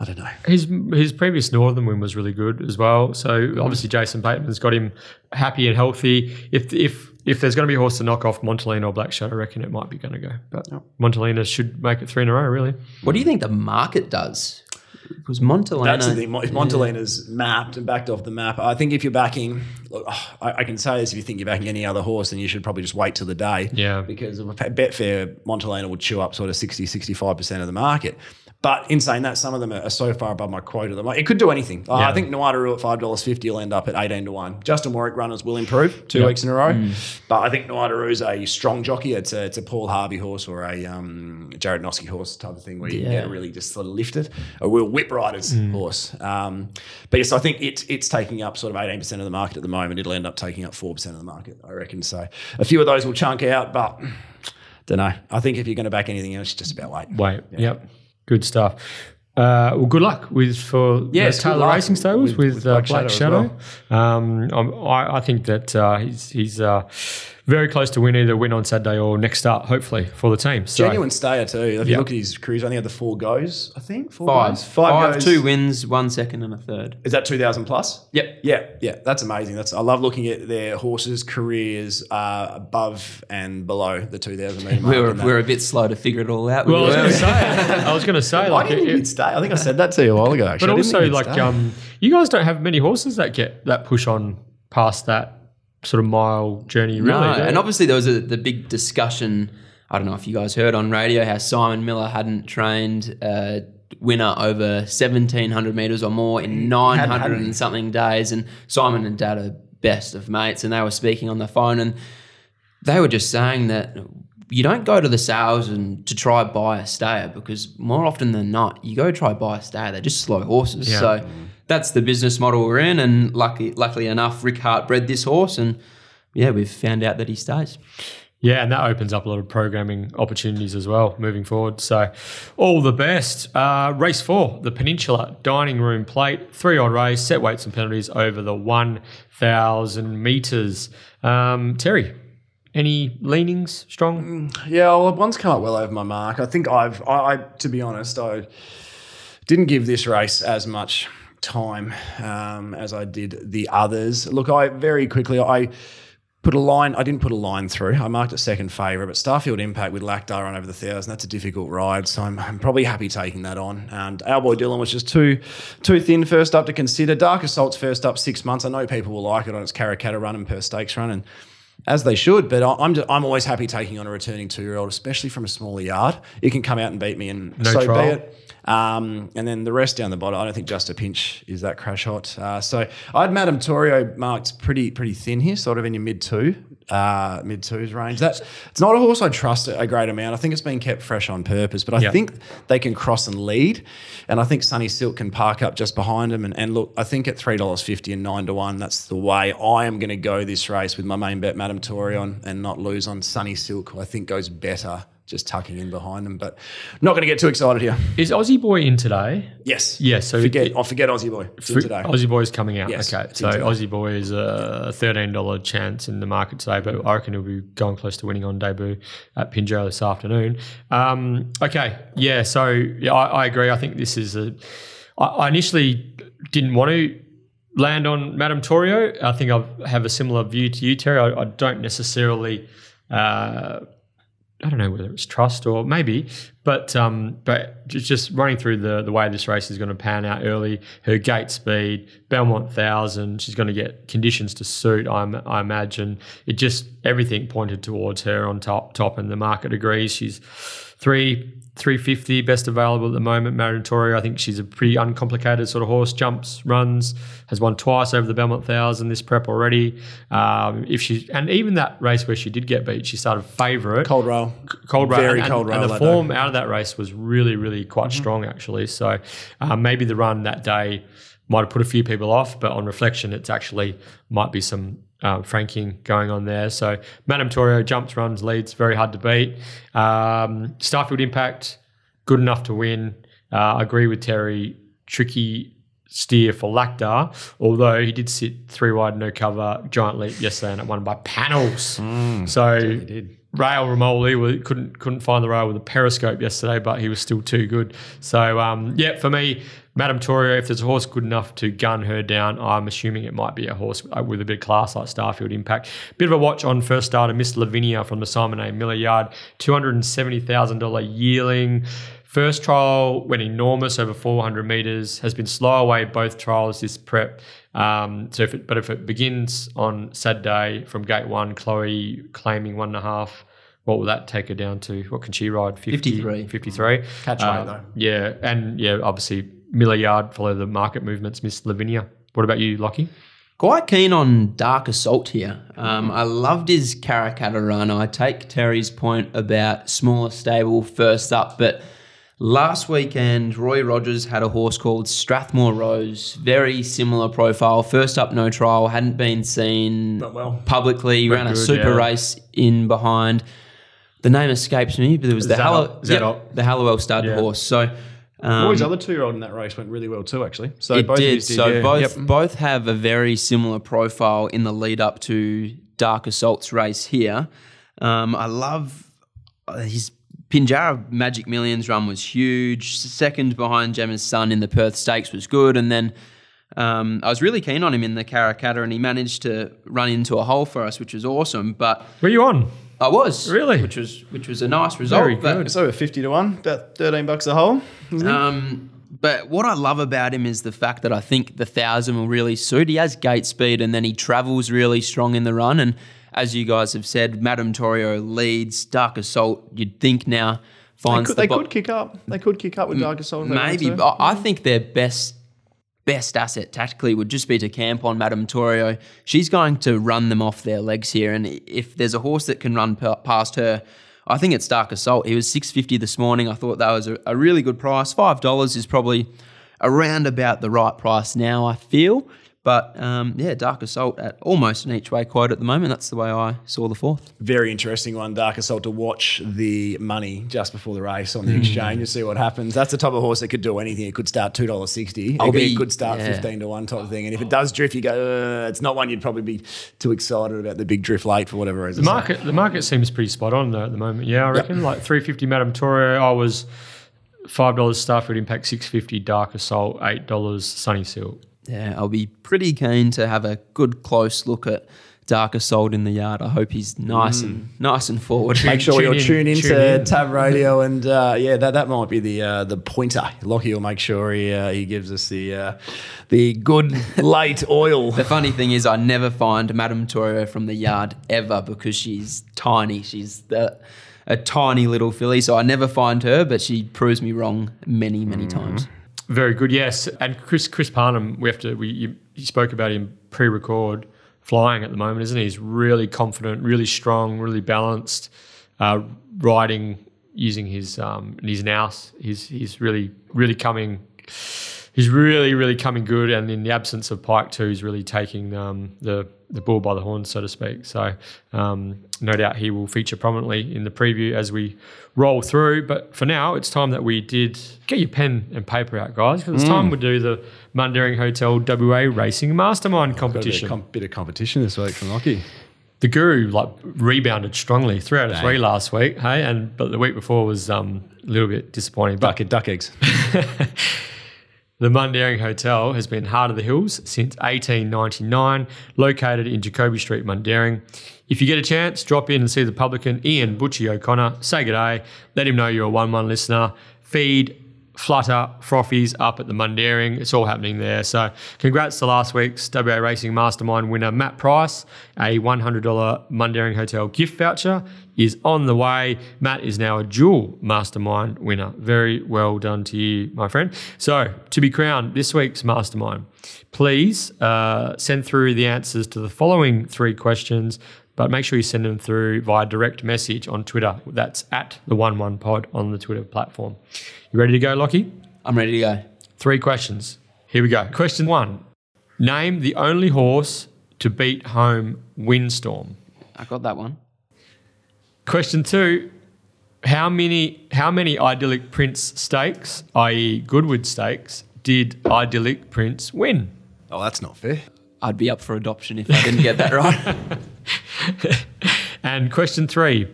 I don't know. His his previous Northern win was really good as well. So obviously Jason Bateman's got him happy and healthy. If if if there's going to be a horse to knock off Montalena or Black Shadow, I reckon it might be going to go. But Montalena should make it three in a row, really. What do you think the market does? Because Montalena, That's the thing. If Montalena's mapped and backed off the map, I think if you're backing, look, oh, I, I can say this: if you think you're backing any other horse, then you should probably just wait till the day. Yeah. Because of a Betfair, Montalena would chew up sort of 60, 65% of the market. But in saying that, some of them are so far above my quota that it could do anything. Uh, I think Noirdaroo at five dollars fifty will end up at eighteen to one. Justin Warwick runners will improve two Yep. weeks in a row, but I think Noirdaroo's a strong jockey. It's a, it's a Paul Harvey horse or a um, Jarrad Noske horse type of thing where you can get really just sort of lifted. A Will Whip Riders horse. Um, but yes, I think it's it's taking up sort of eighteen percent of the market at the moment. It'll end up taking up four percent of the market, I reckon. So a few of those will chunk out, but don't know. I think if you're going to back anything else, just about wait. Wait, yep, good stuff. Uh, well, good luck with for Yes, the Taylor Racing Stables with- with, with uh, Black Black, Shadow as Shadow. Um, I'm- I, I think that uh, he's he's uh, very close to win either win on Saturday or next start, hopefully for the team. So, Genuine stayer too. If you Yeah. look at his careers, only had the four goes. I think four five, goes. Five, goes. two wins, one second, and a third. Is that two thousand plus? Yep. Yeah, yeah, that's amazing. That's I love looking at their horses' careers uh, above and below the two thousand meter *laughs* mark. We were, we were a bit slow to figure it all out. well, I was going to say, *laughs* I was going to say, *laughs* I like, didn't it- think stay. I think I said that to you a while ago. Actually, but also like um, you guys don't have many horses that get that push on past that sort of mile journey, really. No, and obviously there was a, the big discussion. I don't know if you guys heard on radio how Simon Miller hadn't trained a winner over seventeen hundred meters or more in nine hundred hadn't he? and something days, and Simon and Dad are best of mates, and they were speaking on the phone, and they were just saying that you don't go to the sales and to try buy a stayer because more often than not, you go try buy a stayer. They're just slow horses. Yeah. So that's the business model we're in, and lucky, luckily enough, Rick Hart bred this horse, and yeah, we've found out that he stays. Yeah, and that opens up a lot of programming opportunities as well moving forward. So, all the best. Uh, race four, the Peninsula Dining Room Plate, three odd race, set weights and penalties over the 1,000 metres. Um, Terry, any leanings strong? Yeah, well, one's come up well over my mark. I think I've, I, I to be honest, I didn't give this race as much time um, as I did the others. Look, I very quickly, I put a line. I didn't put a line through. I marked it second favourite, but Starfield Impact with Laqdar on over the thousand. That's a difficult ride, so I'm, I'm probably happy taking that on. And our boy Dylan was just too too thin first up to consider. Dark Assault's first up six months. I know people will like it on its Karrakatta run and Perth Stakes run, and as they should. But I- I'm just, I'm always happy taking on a returning two year old, especially from a smaller yard. It can come out and beat me, and No so trial. be it. Um, and then the rest down the bottom, I don't think just a pinch is that crash hot. Uh, so I had Madame Torio marked pretty pretty thin here, sort of in your mid two, uh, mid twos range. That's it's not a horse I trust a great amount. I think it's been kept fresh on purpose, but I Yeah. think they can cross and lead, and I think Sunny Silk can park up just behind them. And, and look, I think at three dollars fifty and nine to one, that's the way I am going to go this race with my main bet, Madame Torio, on, and not lose on Sunny Silk. who I think goes better just tucking in behind them, but not going to get too excited here. Is Aussie Boy in today? Yes. Yes, so forget. I forget Aussie boy. It's in today. Aussie Boy's coming out. Yes, okay, so. Aussie Boy is a thirteen dollar chance in the market today, but I reckon he'll be going close to winning on debut at Pinjo this afternoon. Um, okay, yeah, so yeah, I, I agree. I think this is a. I, I initially didn't want to land on Madame Torio. I think I have a similar view to you, Terry. I, I don't necessarily. Uh, I don't know whether it's trust or maybe, but um, but just running through the the way this race is going to pan out early. Her gate speed, Belmont thousand. She's going to get conditions to suit. I, I imagine it just everything pointed towards her on top top, and the market agrees. She's three. 350 best available at the moment. Marion Torio, I think she's a pretty uncomplicated sort of horse. Jumps, runs, has won twice over the Belmont Thousand this prep already. Um, if she and even that race where she did get beat, she started favourite Cold roll. cold rail. Very and, cold and, rail and the day. form out of that race was really, really quite strong actually. So uh, maybe the run that day might have put a few people off, but on reflection, it's actually might be some um, franking going on there. So Madame Torio jumps, runs, leads, very hard to beat. Um, Starfield Impact, good enough to win. Uh, I agree with Terry. Tricky steer for Laqdar, although he did sit three wide, no cover, giant leap yesterday, and it won by panels. Mm, so Rail Ramoly couldn't couldn't find the rail with a periscope yesterday, but he was still too good. So um, yeah, for me, Madame Torio, if there's a horse good enough to gun her down, I'm assuming it might be a horse uh, with a bit of class like Starfield Impact. Bit of a watch on first starter, Miss Lavinia from the Simon A. Miller Yard, two hundred and seventy thousand dollar yearling. First trial went enormous over 400 meters. Has been slow away both trials this prep. Um, so, if it, but if it begins on Saturday from gate one, Chloe claiming one and a half, what will that take her down to? What can she ride? 50, 53. 53. Catch Uh, though. Yeah, and yeah, obviously Miller Yard follow the market movements. Miss Lavinia. What about you, Lockie? Quite keen on Dark Assault here. Um, I loved his Karrakatta run. I take Terry's point about smaller stable first up, but last weekend Roy Rogers had a horse called Strathmore Rose. Very similar profile. First up, no trial. Hadn't been seen Not well. publicly. Ran a super yeah. race in behind. The name escapes me, but it was the Zadok- Hallow, Zadok. the Hallowell stud Yeah. horse. So. Um, Roy's other two year old in that race went really well too, actually. So it both of did. So yeah. both Yep. both have a very similar profile in the lead up to Dark Assault's race here. Um, I love uh, his Pinjarra Magic Millions run was huge. Second behind Gemma's son in the Perth Stakes was good, and then. Um, I was really keen on him in the Karrakatta, and he managed to run into a hole for us, which was awesome. But Were you on? I was Really? which was which was a nice result. Very but- good. It's over 50 to 1, about 13 bucks a hole. Um, but what I love about him is the fact that I think the thousand will really suit. He has gate speed and then he travels really strong in the run. And as you guys have said, Madame Torio leads. Dark Assault, you'd think now They, finds could, the they bo- could kick up. They could kick up with Dark Assault. if they wanted maybe. I I think their best best asset tactically would just be to camp on Madame Torio. She's going to run them off their legs here, and if there's a horse that can run pa- past her. I think it's Dark Assault. He was six fifty this morning. I thought that was a, a really good price. Five dollars is probably around about the right price now, I feel. But um, yeah, Dark Assault at almost an each way quote at the moment. That's the way I saw the fourth. Very interesting one, Dark Assault, to watch the money just before the race on the exchange and see what happens. That's the type of horse that could do anything. It could start two dollars sixty. I'll It could, be- it could start yeah. fifteen to one type of thing. And if it does drift, you go. Uh, it's not one you'd probably be too excited about the big drift late for whatever reason. The market, the market seems pretty spot on though at the moment. Yeah, I reckon like three fifty Madame Torio. I was five dollars Starfield Impact, six fifty Dark Assault, eight dollars Sunny Silk. Yeah, I'll be pretty keen to have a good close look at Dark Assault in the yard. I hope he's nice and nice and forward. Make sure you'll in, tune in tune to in. Tab Radio, and uh, yeah, that, that might be the uh, the pointer. Lockie will make sure he uh, he gives us the uh, the good *laughs* late oil. The funny thing is, I never find Madame Torio from the yard ever because she's tiny. She's the, a tiny little filly, so I never find her, but she proves me wrong many, many times. Very good, yes. And Chris Chris Parnham, we have to. We you, you spoke about him pre-record, flying at the moment, isn't he? He's really confident, really strong, really balanced, uh, riding using his um, his nous. He's he's really really coming. He's really really coming good, and in the absence of Pike too, he's really taking um, the the bull by the horns, so to speak. So um, no doubt he will feature prominently in the preview as we roll through. But for now, it's time that we did get your pen and paper out, guys, because it's time we do the Mundaring Hotel WA Racing Mastermind Got a bit bit of competition this week from Lockie. the Guru like rebounded strongly, three out of three last week, hey, and but the week before was um, a little bit disappointing. But Duck, duck eggs. *laughs* The Mundaring Hotel has been Heart of the Hills since 1899, located in Jacoby Street, Mundaring. If you get a chance, drop in and see the publican Ian Butchie O'Connor. Say good day. Let him know you're a 1 1 listener. Feed, flutter, frothies up at the Mundaring. It's all happening there. So, congrats to last week's WA Racing Mastermind winner, Matt Price. A $100 Mundaring Hotel gift voucher is on the way. Matt is now a dual mastermind winner. Very well done to you, my friend. So, to be crowned this week's mastermind, please uh, send through the answers to the following three questions, but make sure you send them through via direct message on Twitter. That's at the One One Pod on the Twitter platform. You ready to go, Lockie? I'm ready to go. Three questions. Here we go. Question one Name the only horse to beat home Windstorm. I got that one. Question two: How many how many idyllic Prince stakes, i.e., Goodwood stakes, did idyllic Prince win? Oh, that's not fair. I'd be up for adoption if I didn't get that right. *laughs* And question three: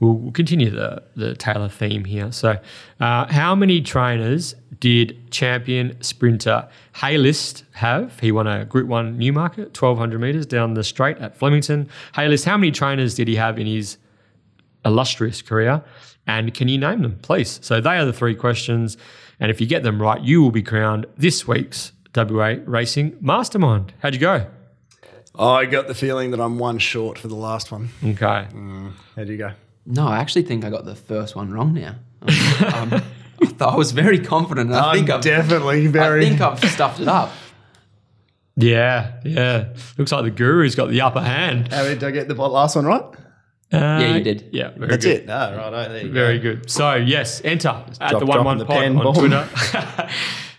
We'll, we'll continue the the Taylor theme here. So, uh, how many trainers did champion sprinter Hay List have? He won a Group One Newmarket, twelve hundred meters down the straight at Flemington. Hay List, how many trainers did he have in his illustrious career? And can you name them, please? So they are the three questions. And if you get them right, you will be crowned this week's WA Racing Mastermind. How'd you go? I got the feeling that I'm one short for the last one. Okay. How'd you go? no, I actually think I got the first one wrong now. *laughs* Um, I, thought I was very confident. and I think I've, definitely very. I think I've stuffed it up. Yeah, yeah. Looks like the guru's got the upper hand. How did I get the last one right? Uh, Yeah, you did. Yeah, very That's good. it. Ah, right. there you Very go. good. So, yes, enter at drop- the 1 1 dropping the pod pen on bomb. Twitter.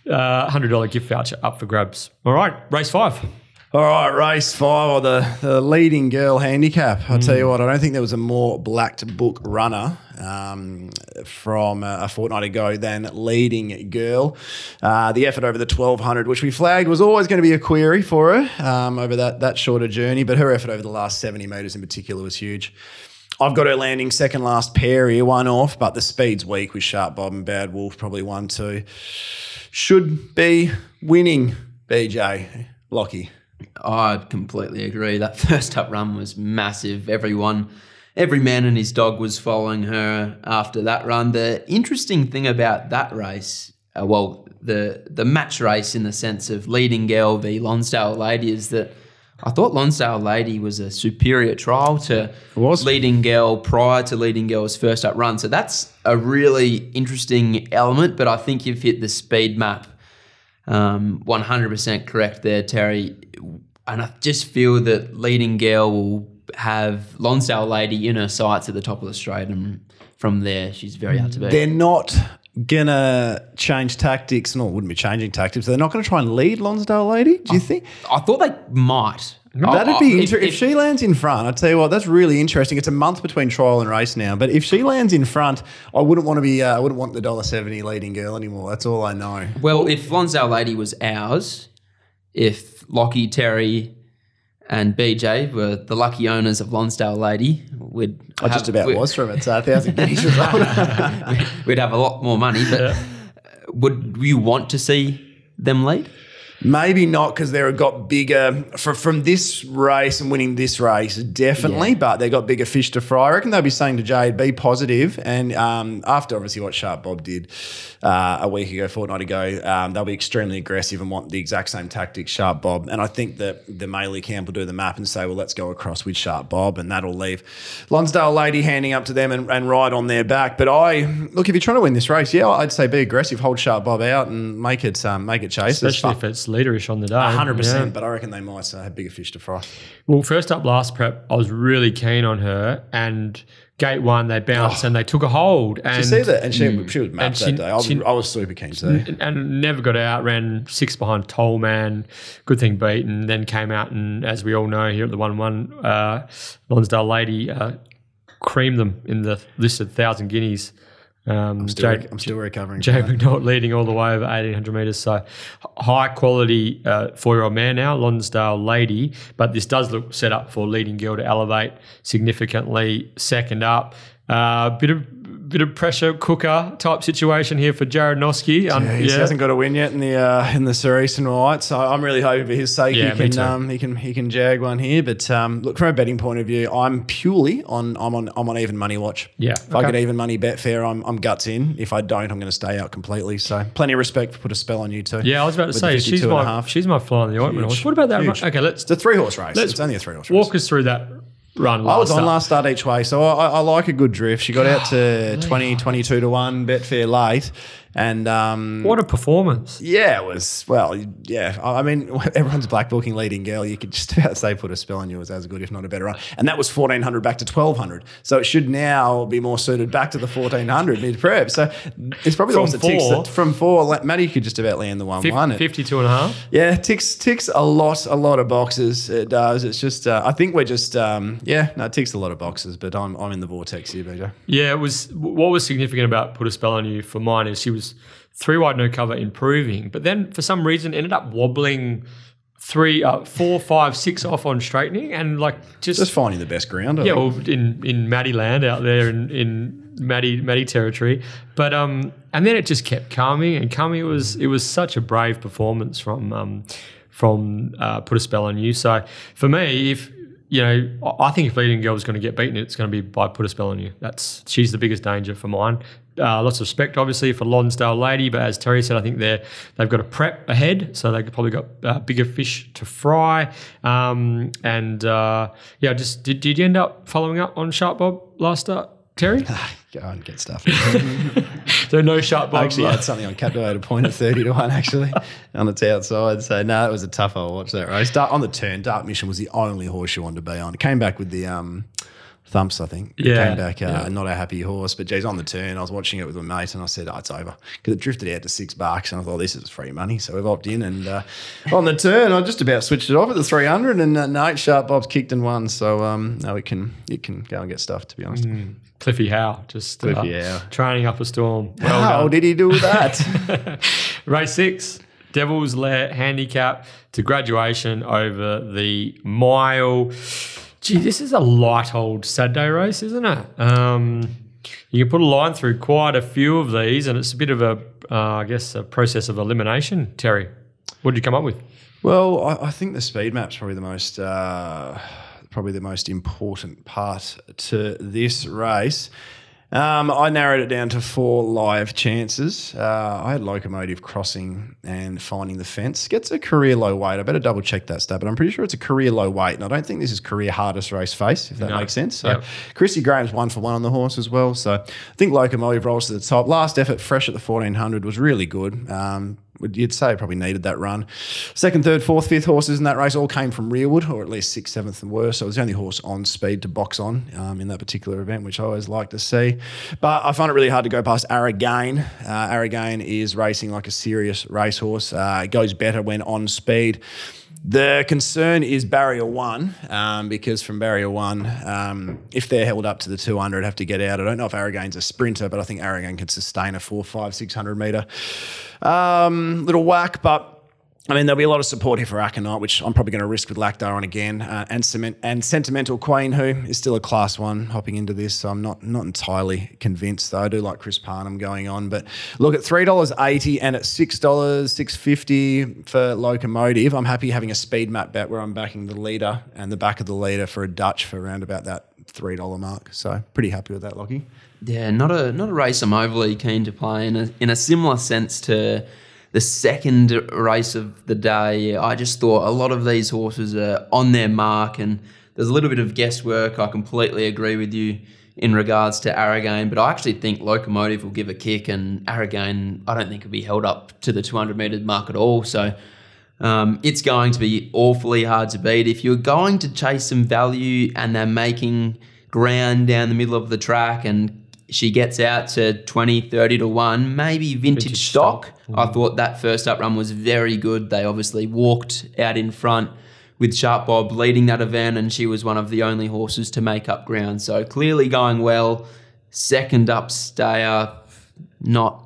*laughs* uh, $100 gift voucher up for grabs. All right, race five. All right, race five, or the, the leading girl handicap. I'll tell Hmm. you what, I don't think there was a more blacked book runner um, from uh, a fortnight ago than leading girl. Uh, the effort over the 1200, which we flagged was always going to be a query for her um, over that, that shorter journey, but her effort over the last 70 metres in particular was huge. I've got her landing second last pair here, one off, but the speed's weak with Sharp Bob and Bad Wolf, probably one, two. Should be winning, BJ. Lockie. I completely agree. That *laughs* first up run was massive. Everyone, every man and his dog was following her after that run. The interesting thing about that race, uh, well, the the match race in the sense of leading girl v Lonsdale Lady, is that I thought Lonsdale Lady was a superior trial to leading girl prior to leading girl's first up run. So that's a really interesting element. But I think you've hit the speed map um, 100% correct there, Terry. And I just feel that leading girl will have Lonsdale Lady in her sights at the top of the straight, and from there, she's very hard to beat. They're not gonna change tactics. No, it wouldn't be changing tactics. They're not going to try and lead Lonsdale Lady. Do you think? I thought they might. That'd I- be I- inter- if, she lands in front. I tell you what, that's really interesting. It's a month between trial and race now, but if she lands in front, I wouldn't want to be. Uh, I wouldn't want the dollar seventy leading girl anymore. That's all I know. Well, if Lonsdale Lady was ours, if Lockie, Terry, and BJ were the lucky owners of Lonsdale Lady, we'd I just have- about was from it. So a *laughs* thousand guineas result. *laughs* We'd have a lot more money, but would you want to see them lead? Maybe not because they've got bigger for, from this race and winning this race, definitely. But they've got bigger fish to fry. I reckon they'll be saying to Jade, "Be positive." And um, after obviously what Sharp Bob did uh, a week ago, fortnight ago, um, they'll be extremely aggressive and want the exact same tactics Sharp Bob. And I think that the Maley camp will do the map and say, "Well, let's go across with Sharp Bob," and that'll leave Lonsdale Lady handing up to them and, and ride on their back. But I look if you're trying to win this race, yeah, I'd say be aggressive, hold Sharp Bob out, and make it um, make it chase. Especially if it's leaderish on the day. hundred Yeah. percent. But I reckon they might uh, have bigger fish to fry. Well, first up last prep, I was really keen on her, and gate one they bounced and they took a hold. And Oh. You see that, and she she was mapped that day. I was, she- I was super keen to see. and never got out. Ran six behind Tollman. Good thing beaten. Then came out and, as we all know, here at the one one, uh, Lonsdale Lady uh, creamed them in the listed thousand guineas. Um, Still Jade- I'm still recovering. Jay. McNaught leading all the way over 1800 metres. So high quality uh, four year old man now, Lonsdale Lady. But this does look set up for leading girl to elevate significantly. Second up, uh, bit of bit of pressure cooker type situation here for Jarrad Noske. Um, Yeah, he hasn't got a win yet in the uh, in the Eastern White, so I'm really hoping for his sake Yeah, he can um, he can he can jag one here. But um, look, from a betting point of view, I'm purely on I'm on I'm on even money watch. Yeah, if I okay. get even money Betfair, I'm I'm guts in. If I don't, I'm going to stay out completely. So plenty of respect for put a spell on you too. Yeah, I was about to say she's 52 and a my half. she's my fly in the ointment. What about that? Huge. Okay, let's the three horse race. Let's it's only a three horse race. walk us through that run. I was on last start each way, so I, I, I like a good drift. She got out to *gasps* 20, 22 to 1, Betfair late. And um, What a performance! yeah, it was, well, yeah. I mean, *laughs* everyone's black booking leading girl. You could just *laughs* about say put a spell on you as as good, if not a better run. And that was 1400 back to 1200. So it should now be more suited back to the 1400 mid prep. So it's probably the From that ticks that, from four. Maddie could just about land the 1 Fif- 1. It- 52 and a half. yeah, ticks ticks a lot, a lot of boxes. It does. It's just, uh, I think we're just, um, yeah, no, it ticks a lot of boxes. But I'm, I'm in the vortex here, BJ. Yeah, it was. What was significant about put a spell on you for mine is she was three wide no cover improving, but then for some reason ended up wobbling three, uh, four, five, six off on straightening, and like just, Just finding the best ground. I yeah, think. well, in in Maddie land out there in in Maddie Maddie territory, but um, and then it just kept coming and coming. It was it was such a brave performance from um from uh, put a spell on you. So for me, if you know, I I think if leading girl is going to get beaten, it's going to be by put a spell on you. That's she's the biggest danger for mine. Uh, lots of respect, obviously, for Lonsdale Lady, but as Terry said, I think they're they've got a prep ahead, so they've probably got uh, bigger fish to fry. Um, and uh, yeah, just did, did you end up following up on Sharp Bob last start, Terry? *laughs* Go and get stuff. *laughs* so no Sharp Bob. I actually had something on captivated point at 30 to 1 actually on its outside. So no, it was a tough old watch that race. Dark, on the turn, Dark Mission was the only horse you wanted to be on. It came back with the um, thumps, I think. Yeah, Came back uh, yeah. not a happy horse, but geez, on the turn, I was watching it with my mate and I said, oh, it's over. Because it drifted out to six bucks and I thought, this is free money. So we've opted in and uh, on the turn, I just about switched it off at the 300 and uh, no, Sharp Bob's kicked and won. So um, no, it can, it can go and get stuff, to be honest. Cliffy Howe, just uh, Cliffy Howe. training up a storm. Well How done. did he do that? *laughs* *laughs* Race six, Devil's Lair handicap to graduation over the mile. Gee, this is a light old Saturday race, isn't it? Um, you can put a line through quite a few of these, and it's a bit of a, uh, I guess, a process of elimination. Terry, what did you come up with? Well, I, I think the speed map's probably the most uh, probably the most important part to this race. Um, I narrowed it down to four live chances. Uh, I had locomotive crossing and finding the fence. Gets a career low weight. I better double check that stat, but I'm pretty sure it's a career low weight, and I don't think this is career hardest race face, if that No. makes sense. So Yep. Chrissy Graham's one for one on the horse as well. So I think locomotive rolls to the top. Last effort, fresh at the 1400, was really good. Um, you'd say probably needed that run. Second, third, fourth, fifth horses in that race all came from rearward, or at least sixth, seventh, and worse. So it was the only horse on speed to box on um, in that particular event, which I always like to see. But I find it really hard to go past Aragain. Uh, Aragain is racing like a serious racehorse. Uh, it goes better when on speed. The concern is barrier one, um, because from barrier one, um, if they're held up to the 200, have to get out. I don't know if Aragain's a sprinter, but I think Aragain can sustain a four, five, 600 metre um, little whack. But I mean, there'll be a lot of support here for Aconite, which I'm probably going to risk with Laqdar on again, uh, and cement and Sentimental Queen, who is still a class one hopping into this. So I'm not not entirely convinced, though. I do like Chris Parnham going on, but look at three dollars eighty and at six dollars six fifty for Locomotive. I'm happy having a speed map bet where I'm backing the leader and the back of the leader for a Dutch for around about that three dollar mark. So pretty happy with that, Lockie. Yeah, not a not a race I'm overly keen to play in a in a similar sense to the second race of the day. I just thought a lot of these horses are on their mark and there's a little bit of guesswork. I completely agree with you in regards to Aragain, but I actually think Locomotive will give a kick and Aragain I don't think will be held up to the 200 metre mark at all. So um, it's going to be awfully hard to beat. If you're going to chase some value and they're making ground down the middle of the track and she gets out to 20, 30 to 1, maybe vintage, Vintage stock. stock. I thought that first up run was very good. They obviously walked out in front with Sharp Bob leading that event, and she was one of the only horses to make up ground. So clearly going well. Second up stayer, not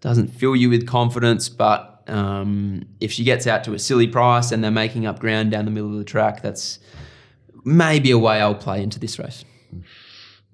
doesn't fill you with confidence, but um, if she gets out to a silly price and they're making up ground down the middle of the track, that's maybe a way I'll play into this race.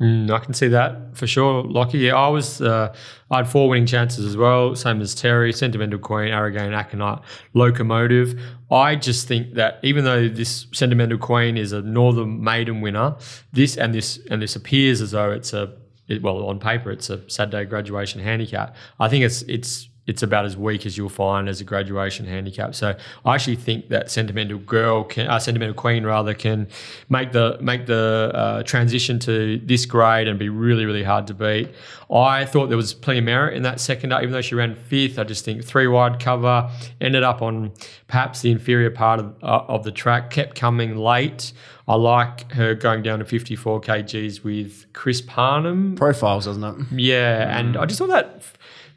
Mm, I can see that for sure, Lockie. Yeah, I was. Uh, I had four winning chances as well, same as Terry, Sentimental Queen, Aragain, Aconite, Locomotive. I just think that even though this Sentimental Queen is a Northern Maiden winner, this and this and this appears as though it's a it, well on paper it's a Saturday graduation handicap. I think it's it's it's about as weak as you'll find as a graduation handicap. So I actually think that sentimental girl can, uh, sentimental queen rather, can make the make the uh, transition to this grade and be really really hard to beat. I thought there was plenty of merit in that second up, even though she ran fifth. I just think three wide cover ended up on perhaps the inferior part of, uh, of the track, kept coming late. I like her going down to 54 kgs with Chris Parnham. Profiles, doesn't it? Yeah, and I just thought that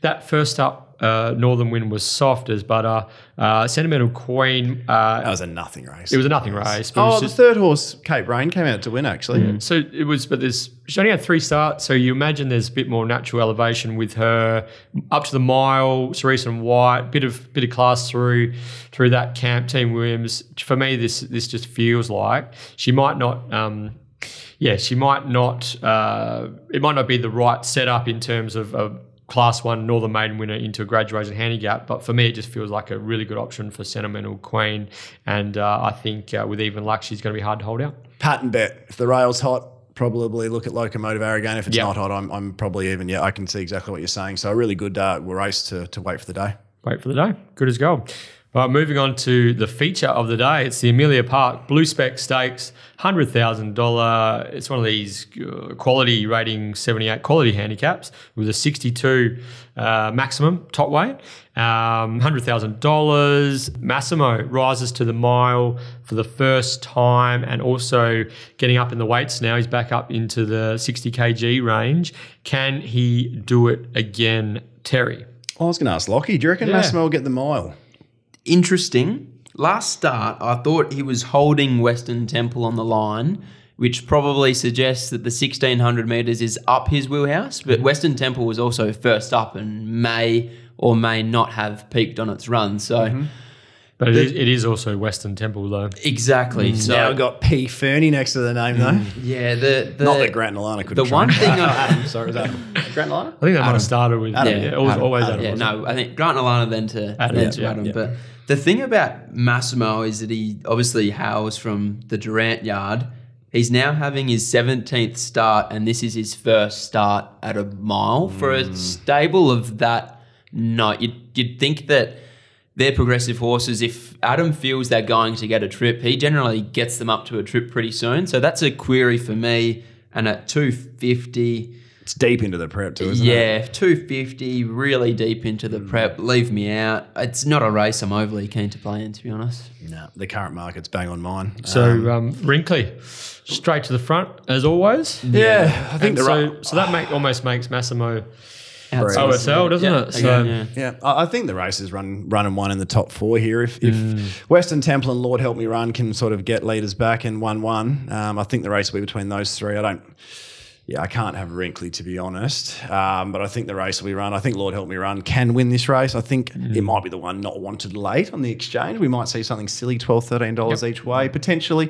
that first up uh, Northern Wind was soft as butter. Uh, Sentimental Queen, That uh, was a nothing race. it was a nothing race. But Oh, was the third horse, Cape Rain, came out to win actually. so it was, but there's she only had three starts, so you imagine there's a bit more natural elevation with her up to the mile. Cerise and White, bit of bit of class through through that camp. Team Williams. For me, this this just feels like she might not. Um, yeah, she might not. Uh, it might not be the right setup in terms of a Class One Northern Maiden winner into a graduation handicap, but for me, it just feels like a really good option for Sentimental Queen, and uh, I think uh, with even luck, she's going to be hard to hold out. Pattern bet. If the rail's hot, probably look at Locomotive Aragain. If it's Yeah. not hot, I'm, I'm probably even. Yeah, I can see exactly what you're saying. So a really good uh, race to, to wait for the day. Wait for the day. Good as gold. Right, moving on to the feature of the day. It's the Amelia Park Blue Spec Stakes, hundred thousand dollar. It's one of these uh, quality rating seventy eight quality handicaps with a sixty two uh, maximum top weight. Um, hundred thousand dollars. Massimo rises to the mile for the first time, and also getting up in the weights now. He's back up into the sixty kg range. Can he do it again, Terry? I was going to ask Lockie. Do you reckon Yeah. Massimo will get the mile? Interesting. Last start, I thought he was holding Western Temple on the line, which probably suggests that the 1600 metres is up his wheelhouse. But mm-hmm. Western Temple was also first up and may or may not have peaked on its run. So, mm-hmm. But it is, it is also Western Temple, though. exactly. So, now we've got P. Fernie next to the name, though. yeah, the, the, Not that Grant Nalana could the one thing I, *laughs* Adam, sorry, was that Grant Nalana? I think they might have started with Adam, yeah, yeah. always, Adam, always Adam, Adam. yeah, no, I think Grant Alana then to Adam, then to yeah, Adam. yeah. But the thing about Massimo is that he obviously hails from the Durant yard. He's now having his 17th start, and this is his first start at a mile. For Mm. a stable of that, no, you'd, you'd think that they're progressive horses. If Adam feels they're going to get a trip, he generally gets them up to a trip pretty soon. So that's a query for me. And at 250, It's deep into the prep too, isn't it? Yeah, 250, really deep into the prep. Leave me out. It's not a race I'm overly keen to play in, to be honest. No, the current market's bang on mine. So um, Wrinkly, straight to the front as always. yeah, I think And so, ri- so that make, almost makes Massimo Outside. OSL, doesn't Yeah, it? So again, yeah. Yeah, I, I think the race is run running one in the top four here. If, if Mm. Western Temple and Lord Help Me Run can sort of get leaders back and one one, um, I think the race will be between those three. I don't. Yeah, I can't have Wrinkly to be honest, um, but I think the race will be run. I think Lord Help Me Run can win this race. I think Mm. it might be the one not wanted late on the exchange. We might see something silly, $12, $13 each way potentially.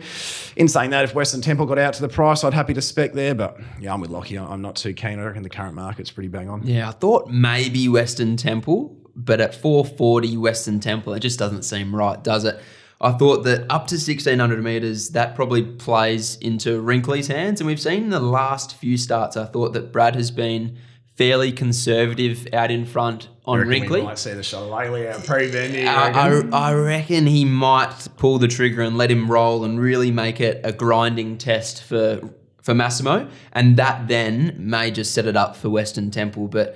In saying that, if Western Temple got out to the price, I'd happy to spec there. But yeah, I'm with Lockie. I'm not too keen. I reckon the current market's pretty bang on. Yeah, I thought maybe Western Temple, but at 440 Western Temple, it just doesn't seem right, does it? I thought that up to 1600 meters, that probably plays into Wrinkly's hands. And we've seen in the last few starts, I thought that Brad has been fairly conservative out in front on Wrinkly. We might see the Shillelagh out pre-bendy. I, I, I reckon he might pull the trigger and let him roll and really make it a grinding test for for Massimo, and that then may just set it up for Western Temple. But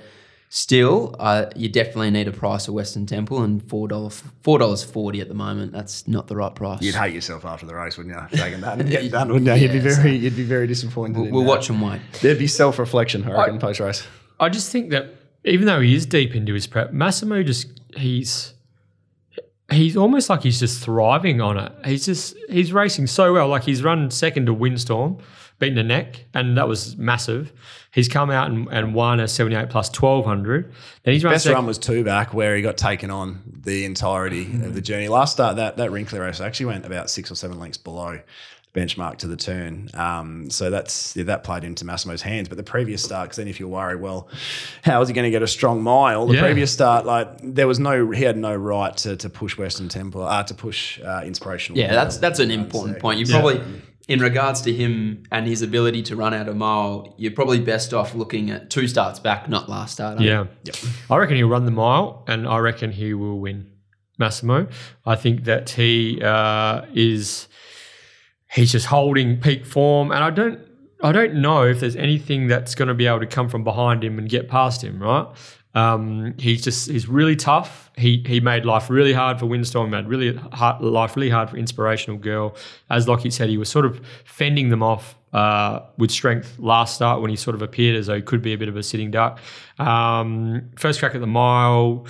still, uh, you definitely need a price of Western Temple, and four dollars four dollars forty at the moment. That's not the right price. You'd hate yourself after the race, wouldn't you? Taking that and getting *laughs* done, wouldn't you? You'd be Yeah, very, you'd be very disappointed. in we'll that. watch and wait. There'd be self-reflection, I reckon, post race. I just think that even though he is deep into his prep, Massimo just he's he's almost like he's just thriving on it. He's just he's racing so well. Like he's run second to Windstorm, beaten the neck, and that was massive. He's come out and, and won a 78 plus 1200. Then he's run Best second. run was two back, where he got taken on the entirety of the journey. Last start, that that Wrinkly race actually went about six or seven lengths below benchmark to the turn. Um, so that's yeah, that played into Massimo's hands. But the previous start, because then if you're worried, well, how is he going to get a strong mile? The Yeah. previous start, like there was no, he had no right to, to push Western Temple, uh, to push uh, inspirational. Yeah, that's that's an important say. point. You probably, in regards to him and his ability to run out a mile, you're probably best off looking at two starts back, not last start. Yeah. I reckon he'll run the mile and I reckon he will win Massimo. I think that he uh, is he's just holding peak form and I don't I don't know if there's anything that's going to be able to come from behind him and get past him, right? Um, he's just he's really tough. He he made life really hard for Windstorm. Made really hard, life really hard for Inspirational Girl. As Lockie said, he was sort of fending them off uh, with strength last start when he sort of appeared as though he could be a bit of a sitting duck. Um, first crack at the mile,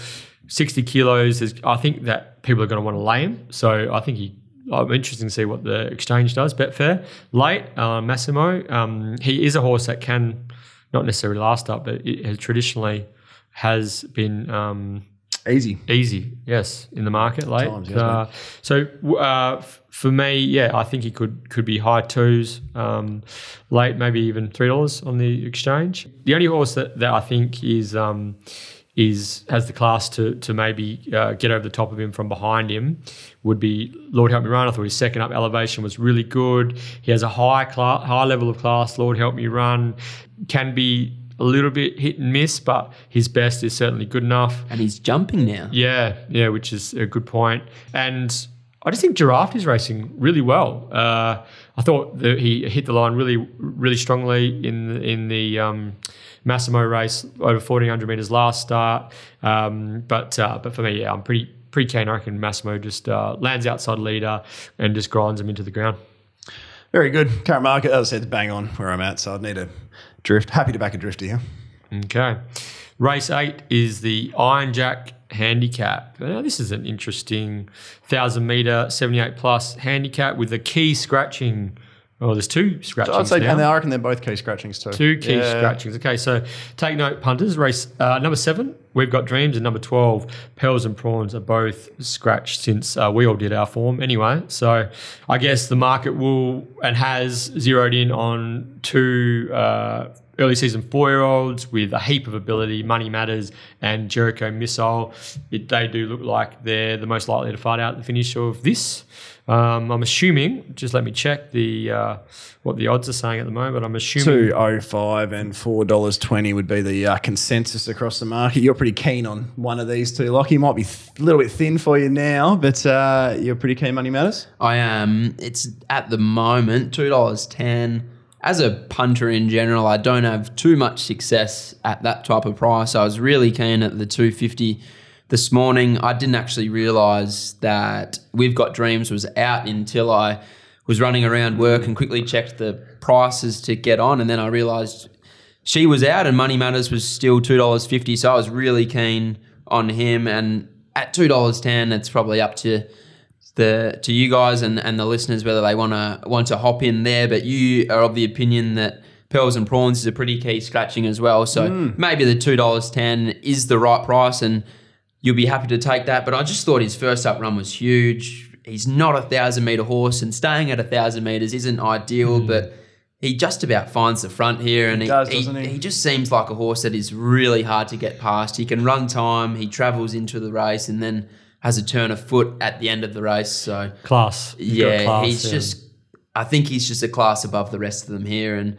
60 kilos. Is, I think that people are going to want to lay him. So I think he. I'm interested to see what the exchange does. Betfair late uh, Massimo. Um, he is a horse that can not necessarily last up, but it has traditionally has been um, easy. easy. Yes, in the market late. Times, yes, uh, so uh, f- for me, yeah, I think he could could be high twos, um, late maybe even three dollars on the exchange. The only horse that, that I think is um, is has the class to to maybe uh, get over the top of him from behind him would be Lord Help Me Run. I thought his second up elevation was really good. He has a high class, high level of class. Lord Help Me Run can be a little bit hit and miss, but his best is certainly good enough. And he's jumping now. Yeah, yeah, which is a good point. And I just think Giraffe is racing really well. Uh, I thought that he hit the line really, really strongly in the, in the um, Massimo race over fourteen hundred meters last start. Um, but uh, but for me, yeah, I'm pretty pretty keen. I reckon Massimo just uh, lands outside leader and just grinds him into the ground. Very good. Current market, as I said, bang on where I'm at. So I'd need a drift. *laughs* Happy to back a drifter here. Okay. Race eight is the Iron Jack handicap. Now, this is an interesting 1,000 meter, 78 plus handicap with a key scratching. Oh, there's two scratchings. I'd say, now. and I reckon they're both key scratchings too. Two key Yeah. scratchings. Okay, so take note, punters. Race uh, number seven, we've got Dreams, and number 12, Pearls and Prawns are both scratched since uh, we all did our form anyway. So I guess the market will and has zeroed in on two uh, early season four year olds with a heap of ability, Money Matters and Jericho Missile. It, they do look like they're the most likely to fight out the finish of this. Um, I'm assuming, just let me check the uh, what the odds are saying at the moment. I'm assuming Two oh five and four dollars twenty would be the uh, consensus across the market. You're pretty keen on one of these two. Lockie might be th- a little bit thin for you now, but uh, you're pretty keen. Money matters. I am. It's at the moment two dollars ten as a punter in general, I don't have too much success at that type of price. I was really keen at the 250 this morning. I didn't actually realize that We've Got Dreams was out until I was running around work and quickly checked the prices to get on. And then I realized she was out and Money Matters was still $2.50. So I was really keen on him. And at $2.10, it's probably up to the to you guys and, and the listeners whether they want to want to hop in there. But you are of the opinion that pearls and prawns is a pretty key scratching as well. So hmm. maybe the two dollars ten is the right price, and you'll be happy to take that. But I just thought his first up run was huge. He's not a thousand meter horse, and staying at a thousand meters isn't ideal, hmm. but. He just about finds the front here, and he, does, he, he? he just seems like a horse that is really hard to get past. He can run time, he travels into the race, and then has a turn of foot at the end of the race. So Class. Yeah, class, he's yeah. just. I think he's just a class above the rest of them here, and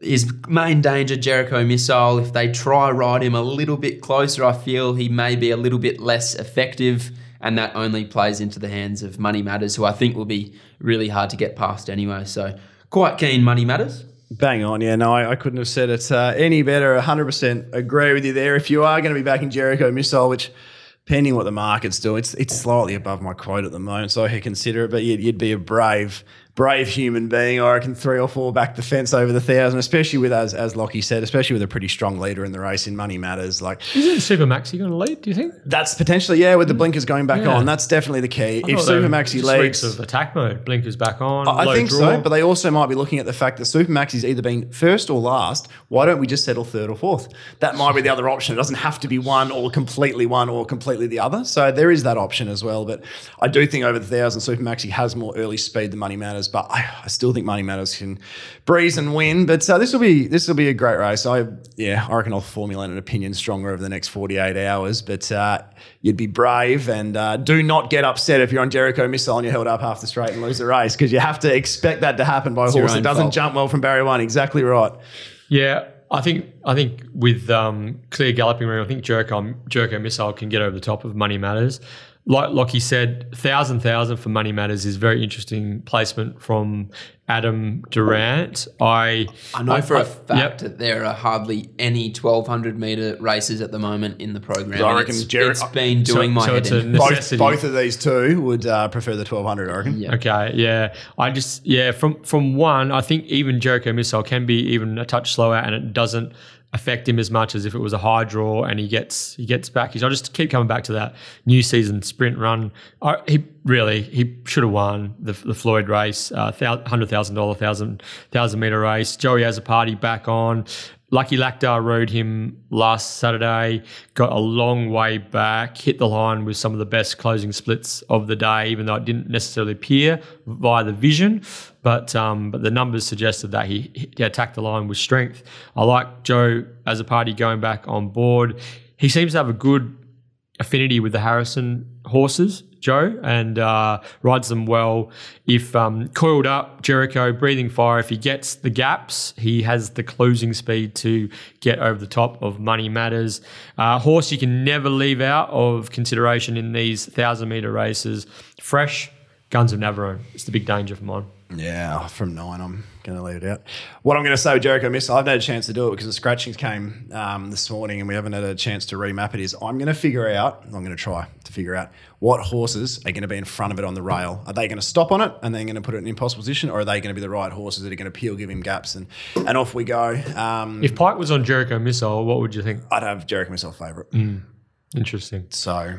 his main danger, Jericho Missile. If they try ride him a little bit closer, I feel he may be a little bit less effective, and that only plays into the hands of Money Matters, who I think will be really hard to get past anyway. So quite keen, Money Matters. Bang on, yeah. No, I, I couldn't have said it uh, any better. 100% agree with you there. If you are going to be backing Jericho Missile, which depending what the market's do, it's it's slightly above my quote at the moment, so I could consider it. But you'd, you'd be a brave, brave human being. I reckon three or four back the fence over the thousand, especially with as as Lockie said, especially with a pretty strong leader in the race in Money Matters. Like Isn't Super Maxi going to lead, do you think? that's potentially yeah, with the blinkers going back Yeah. on, that's definitely the key. I If thought they were Supermaxi leads, of attack mode, blinkers back on. I low think draw. so, but they also might be looking at the fact that Supermaxi's either been first or last. Why don't we just settle third or fourth? That might be the other option. It doesn't have to be one or completely one or completely the other. So there is that option as well. But I do think over the thousand, Supermaxi has more early speed than Money Matters. But I, I still think Money Matters can breeze and win. But uh, this will be this will be a great race. I yeah, I reckon I'll formulate an opinion stronger over the next forty eight hours. But uh, you'd be brave and uh, do not get upset if you're on Jericho Missile and you're held up half the straight and lose the race because you have to expect that to happen by a horse that doesn't fault. jump well from barrier one. Exactly right. Yeah, I think I think with um, clear galloping room, I think Jericho Jericho Missile can get over the top of Money Matters. Like like he said, thousand thousand for Money Matters is very interesting placement from Adam Durant. I I know for a I- fact yep. that there are hardly any 1200 meter races at the moment in the program. I reckon it's, Jer- it's been doing so- my so head in. ne- Both, both of these two would uh, prefer the 1200, I reckon. Yeah. Okay, yeah. I just yeah, from from one, I think even Jericho Missile can be even a touch slower and it doesn't affect him as much as if it was a high draw and he gets he gets back. I just keep coming back to that new season sprint run. I, he really he should have won the, the Floyd race, uh, hundred thousand dollar thousand thousand meter race. Joey Azzopardi back on. Lucky Laqdar rode him last Saturday, got a long way back, hit the line with some of the best closing splits of the day, even though it didn't necessarily appear via the vision. But um, but the numbers suggested that he, he attacked the line with strength. I like Joe Azzopardi going back on board. He seems to have a good affinity with the Harrison horses, Joe, and uh, rides them well. If um, coiled up, Jericho breathing fire. If he gets the gaps, he has the closing speed to get over the top of Money Matters. Uh, horse you can never leave out of consideration in these thousand meter races. Fresh Guns of Navarone. It's the big danger for mine. Yeah, from nine, I'm going to leave it out. What I'm going to say with Jericho Missile, I haven't had a chance to do it because the scratchings came um, this morning and we haven't had a chance to remap it. Is I'm going to figure out, I'm going to try to figure out what horses are going to be in front of it on the rail. Are they going to stop on it and then going to put it in an impossible position, or are they going to be the right horses that are going to peel, give him gaps, and and off we go? Um, If Pike was on Jericho Missile, what would you think? I'd have Jericho Missile favourite. Interesting. So,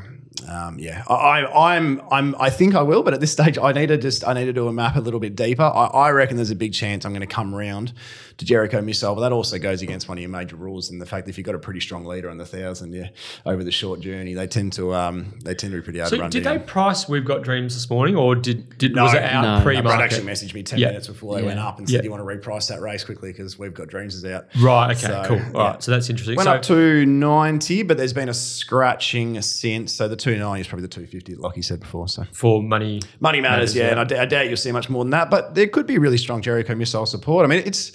um, yeah, I, I, I'm, I'm, I think I will, but at this stage, I need to just, I need to do a map a little bit deeper. I, I reckon there's a big chance I'm going to come round to Jericho Missile, but that also goes against one of your major rules and the fact that if you've got a pretty strong leader on the thousand, yeah, over the short journey, they tend to, um, they tend to be pretty hard to So run did down. they price We've Got Dreams this morning, or did, did No, was it out no. pre Brad market? actually messaged me 10 Yeah. minutes before they Yeah. went up and said, Yeah. Do you want to reprice that race quickly? Because we've got Dreams is out. Right. Okay. So, cool. All yeah. right. So that's interesting. Went so, up to 90, but there's been a scratching since. So the 290 is probably the 250, like you said before. So for money. Money matters, Matters, yeah, yeah. and I, d- I doubt you'll see much more than that. But there could be really strong Jericho missile support. I mean, it's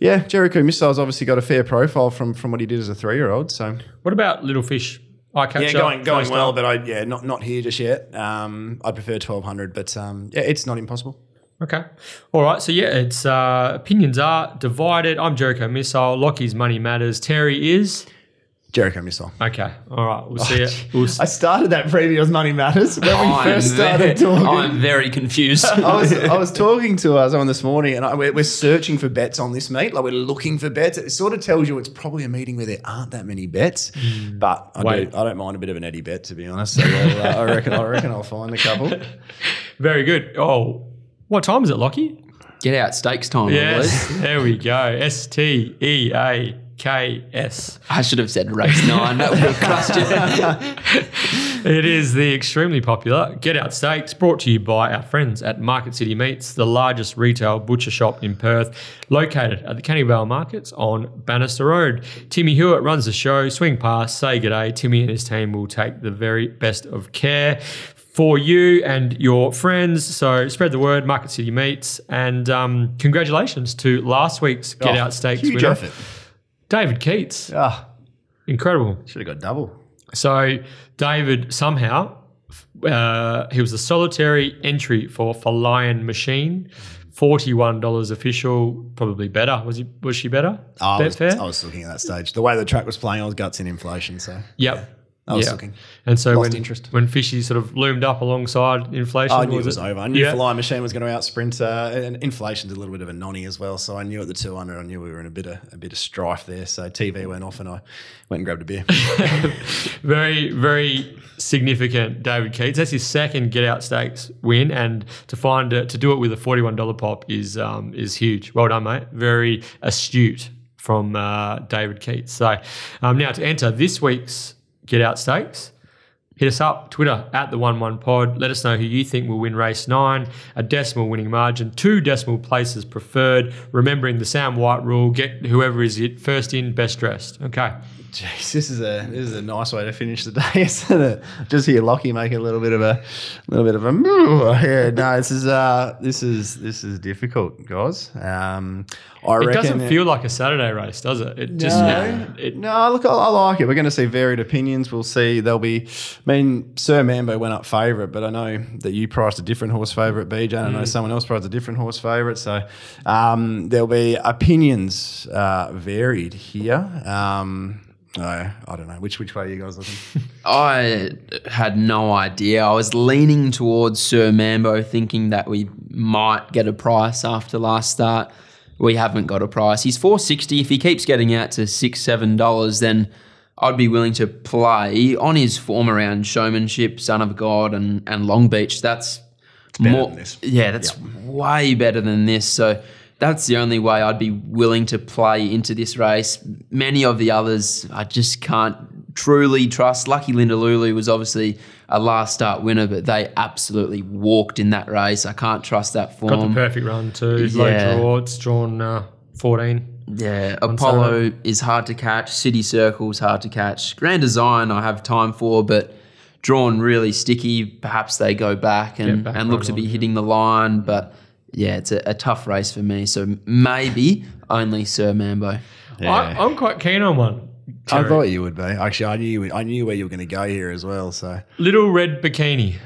yeah, Jericho missile's obviously got a fair profile from from what he did as a three year old. So What about Little Fish? Catcher. yeah, going going well, up. but I yeah, not not here just yet. Um, I prefer twelve hundred, but um, yeah, it's not impossible. Okay. All right. So yeah, it's uh, opinions are divided. I'm Jericho Missile. Lockie's money matters. Terry is Jericho Missile. okay. All right. We'll see it. *laughs* We'll s- I started that preview previous Money Matters when we I'm first started very, talking. I'm very confused. *laughs* I was, I was *laughs* talking to uh, someone this morning, and I, we're, we're searching for bets on this meet. Like we're looking for bets. It sort of tells you it's probably a meeting where there aren't that many bets. But I, Wait. do, I don't mind a bit of an Eddie bet, to be honest. So well, uh, I reckon I reckon I'll find a couple. very good. Oh, what time is it, Lockie? Get out stakes time, I. Yes. there we go. S T E A K S. I should have said race nine. That would have crushed you. *laughs* It is the extremely popular Get Out Steaks brought to you by our friends at Market City Meats, the largest retail butcher shop in Perth, located at the Canning Vale Markets on Bannister Road. Timmy Hewitt runs the show. Swing past, say good day. Timmy and his team will take the very best of care for you and your friends. So spread the word, Market City Meats. And um, congratulations to last week's Get Oh, Out Steaks huge winner, effort. David Keats. Ah, Incredible. should have got double. So David somehow uh, he was a solitary entry for for Flying Machine, forty one dollars official, probably better. Was he? Was she better? I was, I was looking at that stage. The way the track was playing, I was guts in inflation. So Yep. I was Yeah. looking. And so Lost when interest. when Fishy sort of loomed up alongside inflation, I knew it was over. I knew Yeah. Flying Machine was going to out sprint, uh, and inflation's a little bit of a nonny as well. So I knew at the 200, I knew we were in a bit of a bit of strife there. So TV went off, and I went and grabbed a beer. *laughs* very, very significant David Keats. That's his second get out stakes win, and to find to do it with a forty one dollar pop is um, is huge. Well done, mate. Very astute from uh, David Keats. So um, now to enter this week's get out stakes. Hit us up, Twitter at the one one pod. Let us know who you think will win race nine. A decimal winning margin, two decimal places preferred. Remembering the Sam White rule: get whoever is it first in, best dressed. Okay. Jeez, this is a this is a nice way to finish the day, *laughs* isn't it? Just hear Lockie make a little bit of a little bit of a moo. *laughs* yeah. No, this is uh this is this is difficult, guys. Um, I It reckon doesn't feel like a Saturday race, does it? It just no, it, no, look, I, I like it. We're going to see varied opinions. We'll see. There'll be. I mean, Sir Mambo went up favourite, but I know that you priced a different horse favourite, BJ. and I Mm. know someone else priced a different horse favourite. So um, there'll be opinions uh, varied here. Um, I, I don't know which which way are you guys looking. *laughs* I had no idea. I was leaning towards Sir Mambo, thinking that we might get a price after last start. We haven't got a price. He's four sixty. If he keeps getting out to six seven dollars, then I'd be willing to play on his form around showmanship, Son of God, and and Long Beach. That's better more. than this. Yeah, that's way better than this. So. That's the only way I'd be willing to play into this race. Many of the others, I just can't truly trust. Lucky Linda Lulu was obviously a last start winner, but they absolutely walked in that race. I can't trust that form. got the perfect run too. Yeah. Low draw. It's drawn uh, fourteen. Yeah, Apollo Saturday. is hard to catch. City Circle's hard to catch. Grand Design I have time for, but drawn really sticky. Perhaps they go back and, back and look to be on, yeah. hitting the line, but yeah, it's a, a tough race for me. So maybe only Sir Mambo. I, I'm quite keen on one. I thought you would be. Actually, I knew I knew where you were going to go here as well. So. Little red bikini.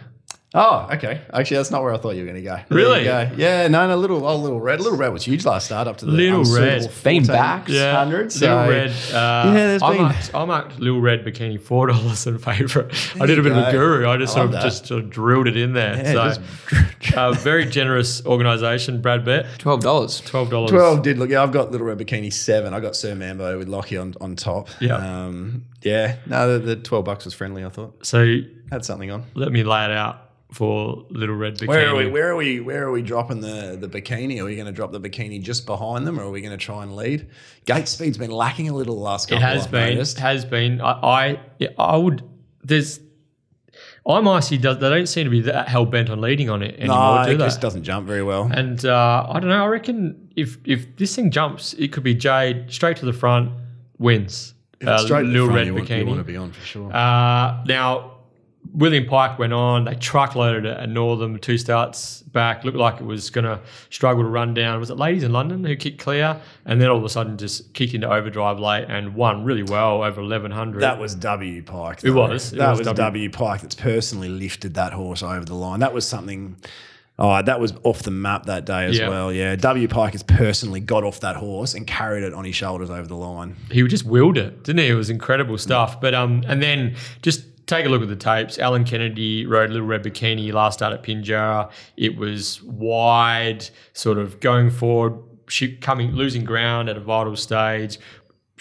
Oh, okay. Actually, that's not where I thought you were going to go. There Really? go. Yeah, no, no, little, oh, little red. Little red was huge last start up to the Little Red. Been back. Yeah, hundred. Little red. Uh, Yeah, there's I been- marked, I marked little red bikini four dollars in favourite. *laughs* I did a bit of a guru. I just I sort of that. just sort of drilled it in there. Yeah, so, uh, very generous organisation. Brad Bet, Twelve dollars. twelve dollars. Twelve did look. Yeah, I've got Little Red Bikini seven. I got Sir Mambo with Lockie on, on top. Yeah. um, yeah. No, the, the twelve bucks was friendly. I thought So had something on. let me lay it out for little red bikini. Where are we? Where are we? Where are we dropping the the bikini? Are we going to drop the bikini just behind them, or are we going to try and lead? Gate speed's been lacking a little the last It couple. has I've been. noticed. Has been. I. I, yeah, I would. There's. I'm icy. Does they don't seem to be that hell bent on leading on it anymore, No, do it they? just doesn't jump very well. And uh, I don't know. I reckon if if this thing jumps, it could be Jade straight to the front wins. Uh, straight to the little front, red you want, you want to be on for sure. Uh, now, William Pike went on. They truckloaded it at Northam. Two starts back. Looked like it was going to struggle to run down. Was it Ladies in London who kicked clear? And then all of a sudden just kicked into overdrive late and won really well over 1100. That was W Pike. It was. It that was was, W. w. Pike that's personally lifted that horse over the line. That was something. Oh, that was off the map that day as Yeah. well. Yeah, W Pike has personally got off that horse and carried it on his shoulders over the line. he just willed it, didn't he? It was incredible stuff. But um, and then just take a look at the tapes. Alan Kennedy rode Little Red Bikini last start at Pinjarra. It was wide, sort of going forward, coming losing ground at a vital stage.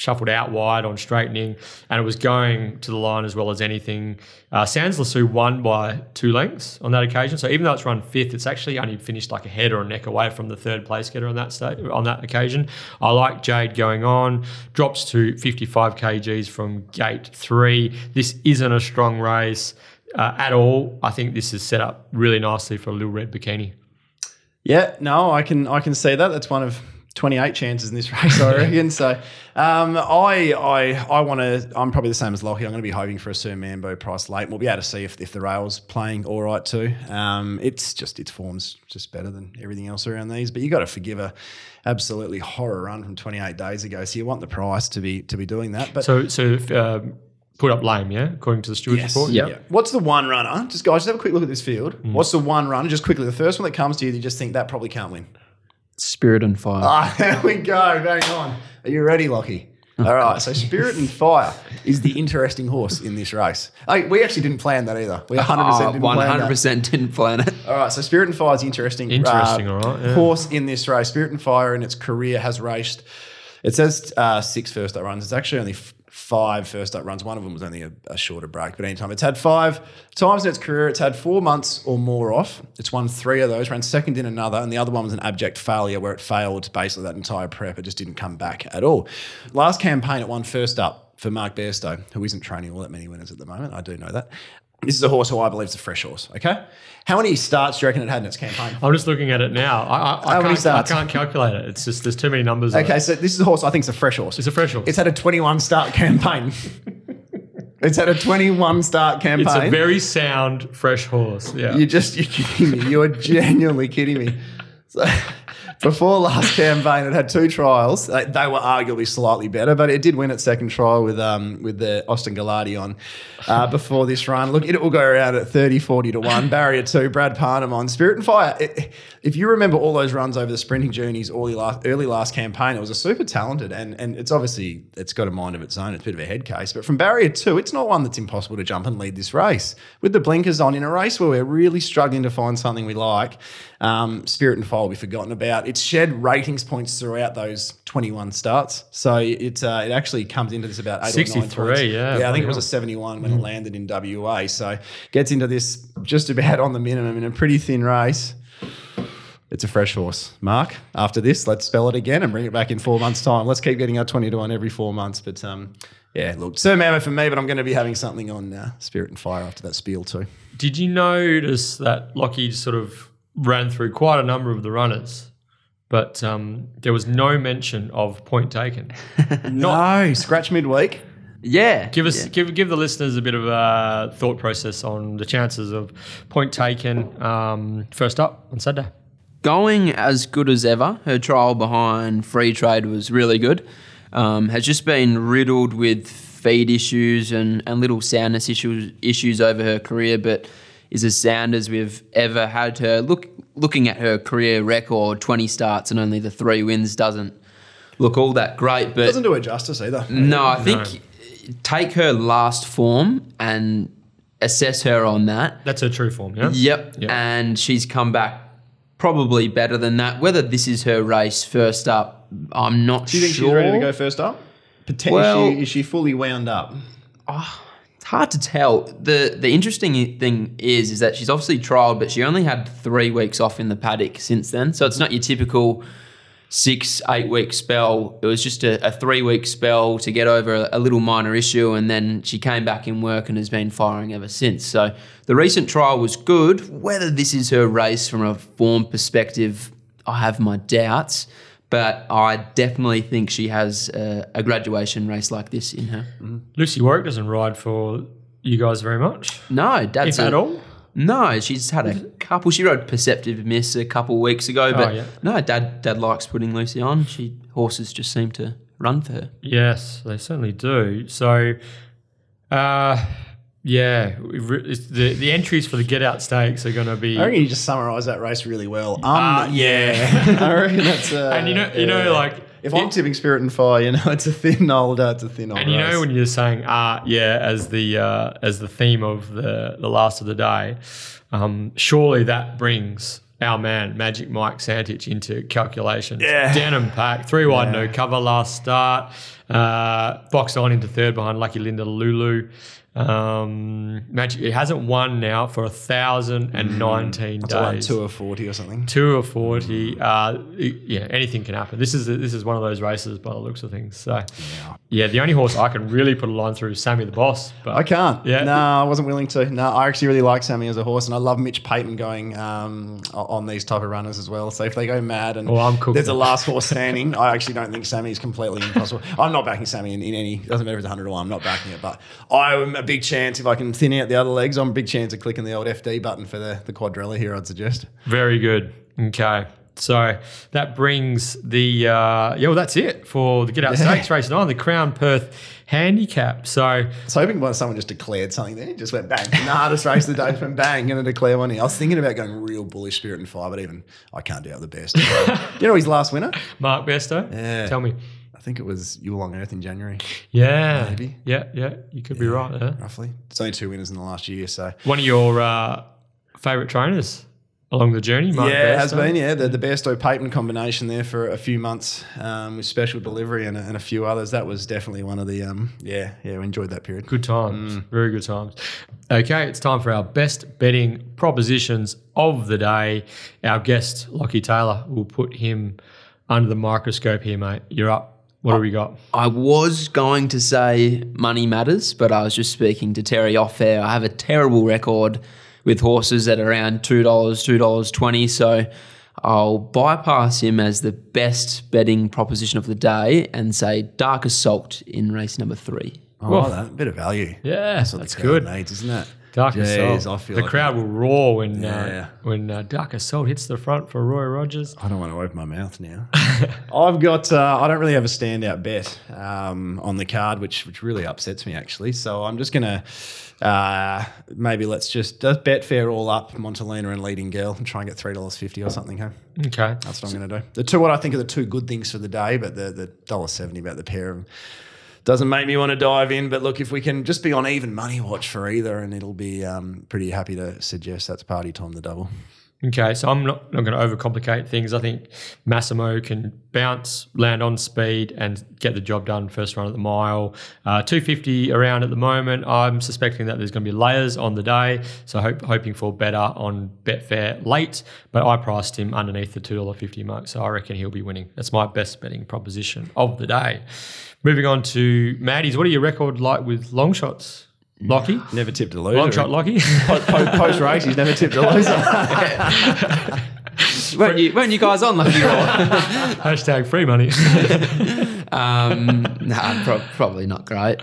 Shuffled out wide on straightening, and it was going to the line as well as anything. Uh, Sans Lassou won by two lengths on that occasion. So even though it's run fifth, it's actually only finished like a head or a neck away from the third place getter on that state on that occasion. I like Jade going on. Drops to 55 kgs from gate three. This isn't a strong race uh, at all. I think this is set up really nicely for a little red bikini. Yeah, no, I can I can see that. That's one of 28 chances in this *laughs* race, I reckon. so um, I I I want to. I'm probably the same as Lockie. I'm going to be hoping for a Sir Mambo price late. We'll be able to see if, if the rail's playing all right too. Um, it's just its form's just better than everything else around these. But you got to forgive a absolutely horror run from 28 days ago. So you want the price to be to be doing that. But So so uh, put up lame, yeah, according to the stewards Yes. report. Yeah. What's the one runner? Just guys, just have a quick look at this field. What's the one runner? Just quickly, the first one that comes to you, you just think that probably can't win. Spirit and fire. Ah, *laughs* there we go. Bang on. Are you ready, Lockie? All right. So Spirit and Fire is the interesting horse in this race. Oh, we actually didn't plan that either. We *laughs* 100% Oh, didn't plan that. 100% didn't plan it. All right, so Spirit and Fire is interesting. Interesting, uh, all right, yeah. Horse in this race. Spirit and Fire in its career has raced. It says uh, six first up runs. It's actually only f- five first up runs. One of them was only a, a shorter break, but anytime it's had five times in its career, it's had four months or more off. It's won three of those, ran second in another, and the other one was an abject failure where it failed basically that entire prep. It just didn't come back at all. Last campaign, it won first up for Mark Bairstow, who isn't training all that many winners at the moment. I do know that. This is a horse who I believe is a fresh horse. Okay, how many starts do you reckon it had in its campaign? I'm just looking at it now. I, I, I, How many can't, I can't calculate it. It's just there's too many numbers. Okay, so this is a horse I think is a fresh horse. It's a fresh horse. It's had a 21 start campaign. *laughs* it's had a 21 start campaign. It's a very sound, fresh horse. Yeah. You're just you're kidding me. You are genuinely kidding me. So before last *laughs* campaign, it had two trials. They, they were arguably slightly better, but it did win its second trial with um with the Austin Gallardi on uh, *laughs* before this run. Look, it will go around at 30, 40 to one. *laughs* Barrier two, Brad Parnham on Spirit and Fire. It- if you remember all those runs over the sprinting journeys early last early last campaign, it was a super talented and and it's obviously it's got a mind of its own. It's a bit of a head case, but from barrier two, it's not one that's impossible to jump and lead this race with the blinkers on in a race where we're really struggling to find something we like. Um, Spirit and Fire will be forgotten about. It's shed ratings points throughout those 21 starts, so it uh, it actually comes into this about eight or nine 63, points. yeah, yeah. I think it was a 71 when it landed in WA. So gets into this just about on the minimum in a pretty thin race. It's a fresh horse. Mark, after this, let's spell it again and bring it back in four months' time. Let's keep getting our 20 to 1 every four months. But um, yeah, look, Sir Mambo for me, but I'm going to be having something on uh, Spirit and Fire after that spiel too. Did you notice that Lockie sort of ran through quite a number of the runners, but um, there was no mention of point taken? *laughs* No, scratch midweek. Yeah. Give us yeah. give give the listeners a bit of a thought process on the chances of point taken um, first up on Saturday. going as good as ever. Her trial behind Free Trade was really good. Um, has just been riddled with feed issues and, and little soundness issues issues over her career, but is as sound as we've ever had her. Look, looking at her career record, 20 starts and only the three wins doesn't look all that great. But Doesn't do her justice either. no, I think take her last form and assess her on that. That's her true form, yeah. Yep. Yeah. And she's come back probably better than that. Whether this is her race first up, I'm not sure. Do you think sure. she's ready to go first up? Potentially, Well- is she fully wound up? It's hard to tell. The the interesting thing is is that she's obviously trialed, but she only had three weeks off in the paddock since then. So it's not your typical six, eight week spell. It was just a, a three week spell to get over a, a little minor issue, and then she came back in work and has been firing ever since. So the recent trial was good. Whether this is her race from a form perspective, I have my doubts. But I definitely think she has a, a graduation race like this in her. Lucy Warwick doesn't ride for you guys very much, No, Dad's if a- at all. No, she's had a couple. She rode Perceptive Miss a couple weeks ago, but Oh, yeah. no, Dad Dad likes putting Lucy on. She horses just seem to run for her. Yes, they certainly do. So, uh, yeah, the the entries for the get out stakes are going to be. I reckon you just summarised that race really well. Um, Ah, *laughs* yeah. *laughs* I reckon that's. Uh, And you know- you know, like, if I'm tipping Spirit and Fire, you know, *laughs* it's a thin old, uh, it's a thin old. And you race. know when you're saying ah yeah as the uh, as the theme of the the last of the day, um, surely that brings our man Magic Mike Santich into calculations. Yeah. Denim pack three wide Yeah. no cover last start. Uh, box on into third behind Lucky Linda Lulu. Um, Magic it hasn't won now for a thousand and nineteen it's like days. two or forty or something. Two or forty. Uh, yeah, anything can happen. This is this is one of those races by the looks of things. So, yeah, the only horse I can really put a line through is Sammy the Boss. But I can't. Yeah. No, I wasn't willing to. No, I actually really like Sammy as a horse, and I love Mitch Pateman going um, on these type of runners as well. So if they go mad and Well, I'm there's a last horse *laughs* standing, I actually don't think Sammy is completely impossible. I'm not backing Sammy in, in any. Doesn't matter if it's 100 or one. I'm not backing it, but I'm a big chance if I can thin out the other legs. I'm a big chance of clicking the old FD button for the the quadrella here. I'd suggest. Very good. Okay. So that brings the uh, yeah. Well, that's it for the Get Out Yeah. Stakes race nine, the Crown Perth Handicap. So I was hoping someone just declared something there. Just went bang. the hardest race of the day. Went bang. Going to declare one here. I was thinking about going real bullish spirit and fire, but even I can't doubt the best. *laughs* you know his last winner? Mark Bairstow, Yeah. tell me. I think it was You Along Earth in January, Yeah, Maybe. yeah, yeah. You could be right. Yeah. roughly. It's only two winners in the last year, so One of your uh, favorite trainers along the journey, yeah, it has been. Yeah, the the Bairstow Pateman combination there for a few months um, with special delivery and a, and a few others. That was definitely one of the um, yeah yeah we enjoyed that period. Good times. Mm. Very good times. Okay, it's time for our best betting propositions of the day. Our guest, Lockie Taylor, will put him under the microscope here, mate. You're up. What have we got? I was going to say money matters, but I was just speaking to Terry off air. I have a terrible record with horses at around two dollars, two dollars twenty. So I'll bypass him as the best betting proposition of the day and say Dark Assault in race number three. I like that bit of value. Yeah, That's what that's the good. needs, isn't it? Dark Jeez, Assault. I feel the like crowd will roar when Yeah. uh, when uh, Dark Assault hits the front for Roy Rogers. I don't want to open my mouth now. *laughs* I've got. Uh, I don't really have a standout bet um, on the card, which which really upsets me actually. So I'm just gonna uh, maybe let's just uh, bet fair all up Montalina and Leading Girl and try and get three dollars fifty or something. Huh? Okay. That's what I'm gonna do. The two what I think are the two good things for the day, but the the dollar seventy about the pair of them doesn't make me want to dive in. But look, if we can just be on even money watch for either, and it'll be um, pretty happy to suggest that's party time the double. Okay, so I'm not, not going to overcomplicate things. I think Massimo can bounce, land on speed, and get the job done first run at the mile. Uh, 250 around at the moment. I'm suspecting that there's going to be layers on the day, so hope, hoping for better on Betfair late. But I priced him underneath the $2.50 mark, so I reckon he'll be winning. That's my best betting proposition of the day. Moving on to Maddie's. What are your record like with long shots, Lockie? Never tipped a loser. Long shot, Lockie. Post race, he's never tipped a loser. *laughs* weren't you? Weren't you guys on Lucky Raw? *laughs* Hashtag free money. *laughs* um, nah, pro- probably not great.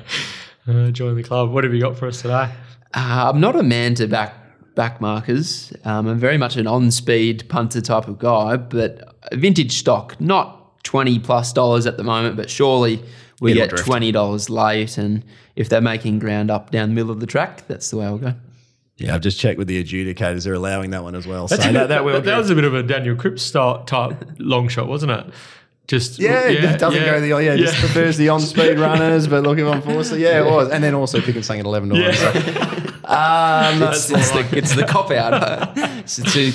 Uh, join the club. What have you got for us today? Uh, I'm not a man to back back markers. Um, I'm very much an on speed punter type of guy, but vintage stock, not twenty plus dollars at the moment, but surely we It'll get drift. twenty dollars late, and if they're making ground up down the middle of the track, that's the way I'll go. Yeah, I've just checked with the adjudicators; they're allowing that one as well. That's so a that, that will. that was a bit of a Daniel Cripps style type long shot, wasn't it? Just yeah, it doesn't go the yeah, just prefers the on-speed *laughs* runners. But look, if I'm forced, to, yeah, it was, and then also picking and sang at eleven dollars. Yeah. Um, It's, it's the it's the cop out. *laughs* it's, it's, a,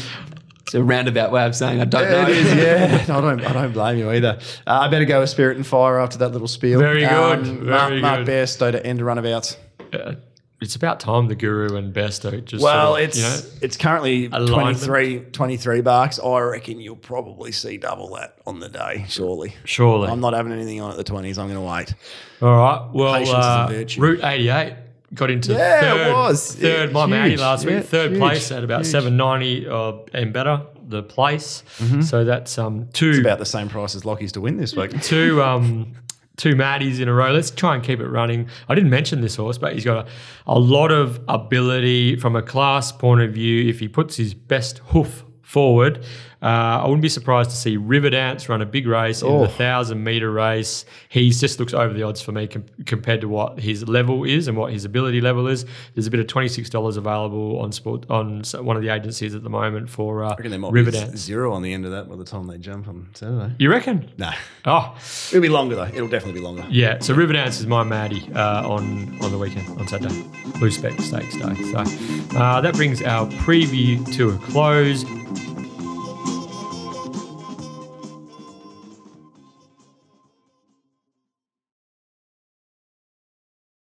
it's a roundabout way of saying I don't know. it is, yeah. *laughs* I don't, I don't blame you either. Uh, I better go with Spirit and Fire after that little spiel. Very good, Um, Mark, very Mark good. Bairstow to end runabouts. Uh, it's about time the Guru and Bairstow just Well, sort of, it's you know, it's currently alignment. 23, 23 bucks. I reckon you'll probably see double that on the day, surely. surely. I'm not having anything on at the 20s. I'm going to wait. All right. Well, Patience is a uh, virtue. Route 88 got into Yeah, it third. was. Third, Yeah, my Maddie last week. Yeah, third huge. place at about Huge. 790 uh, and better, the place. So that's um, two. It's about the same price as Lockie's to win this week. *laughs* two um two Maddies in a row. Let's try and keep it running. I didn't mention this horse, but he's got a, a lot of ability from a class point of view. If he puts his best hoof forward, I wouldn't be surprised to see Riverdance run a big race in Oh. the thousand meter race. He just looks over the odds for me com- compared to what his level is and what his ability level is. There's a bit of twenty six dollars available on sport on one of the agencies at the moment for uh, I reckon there might be Riverdance. zero on the end of that by the time they jump on Saturday. You reckon? No, Oh, it'll be longer though. It'll definitely be longer. yeah. So Riverdance is my Maddie uh, on on the weekend on Saturday, Blue Spec Stakes Day. So uh, that brings our preview to a close.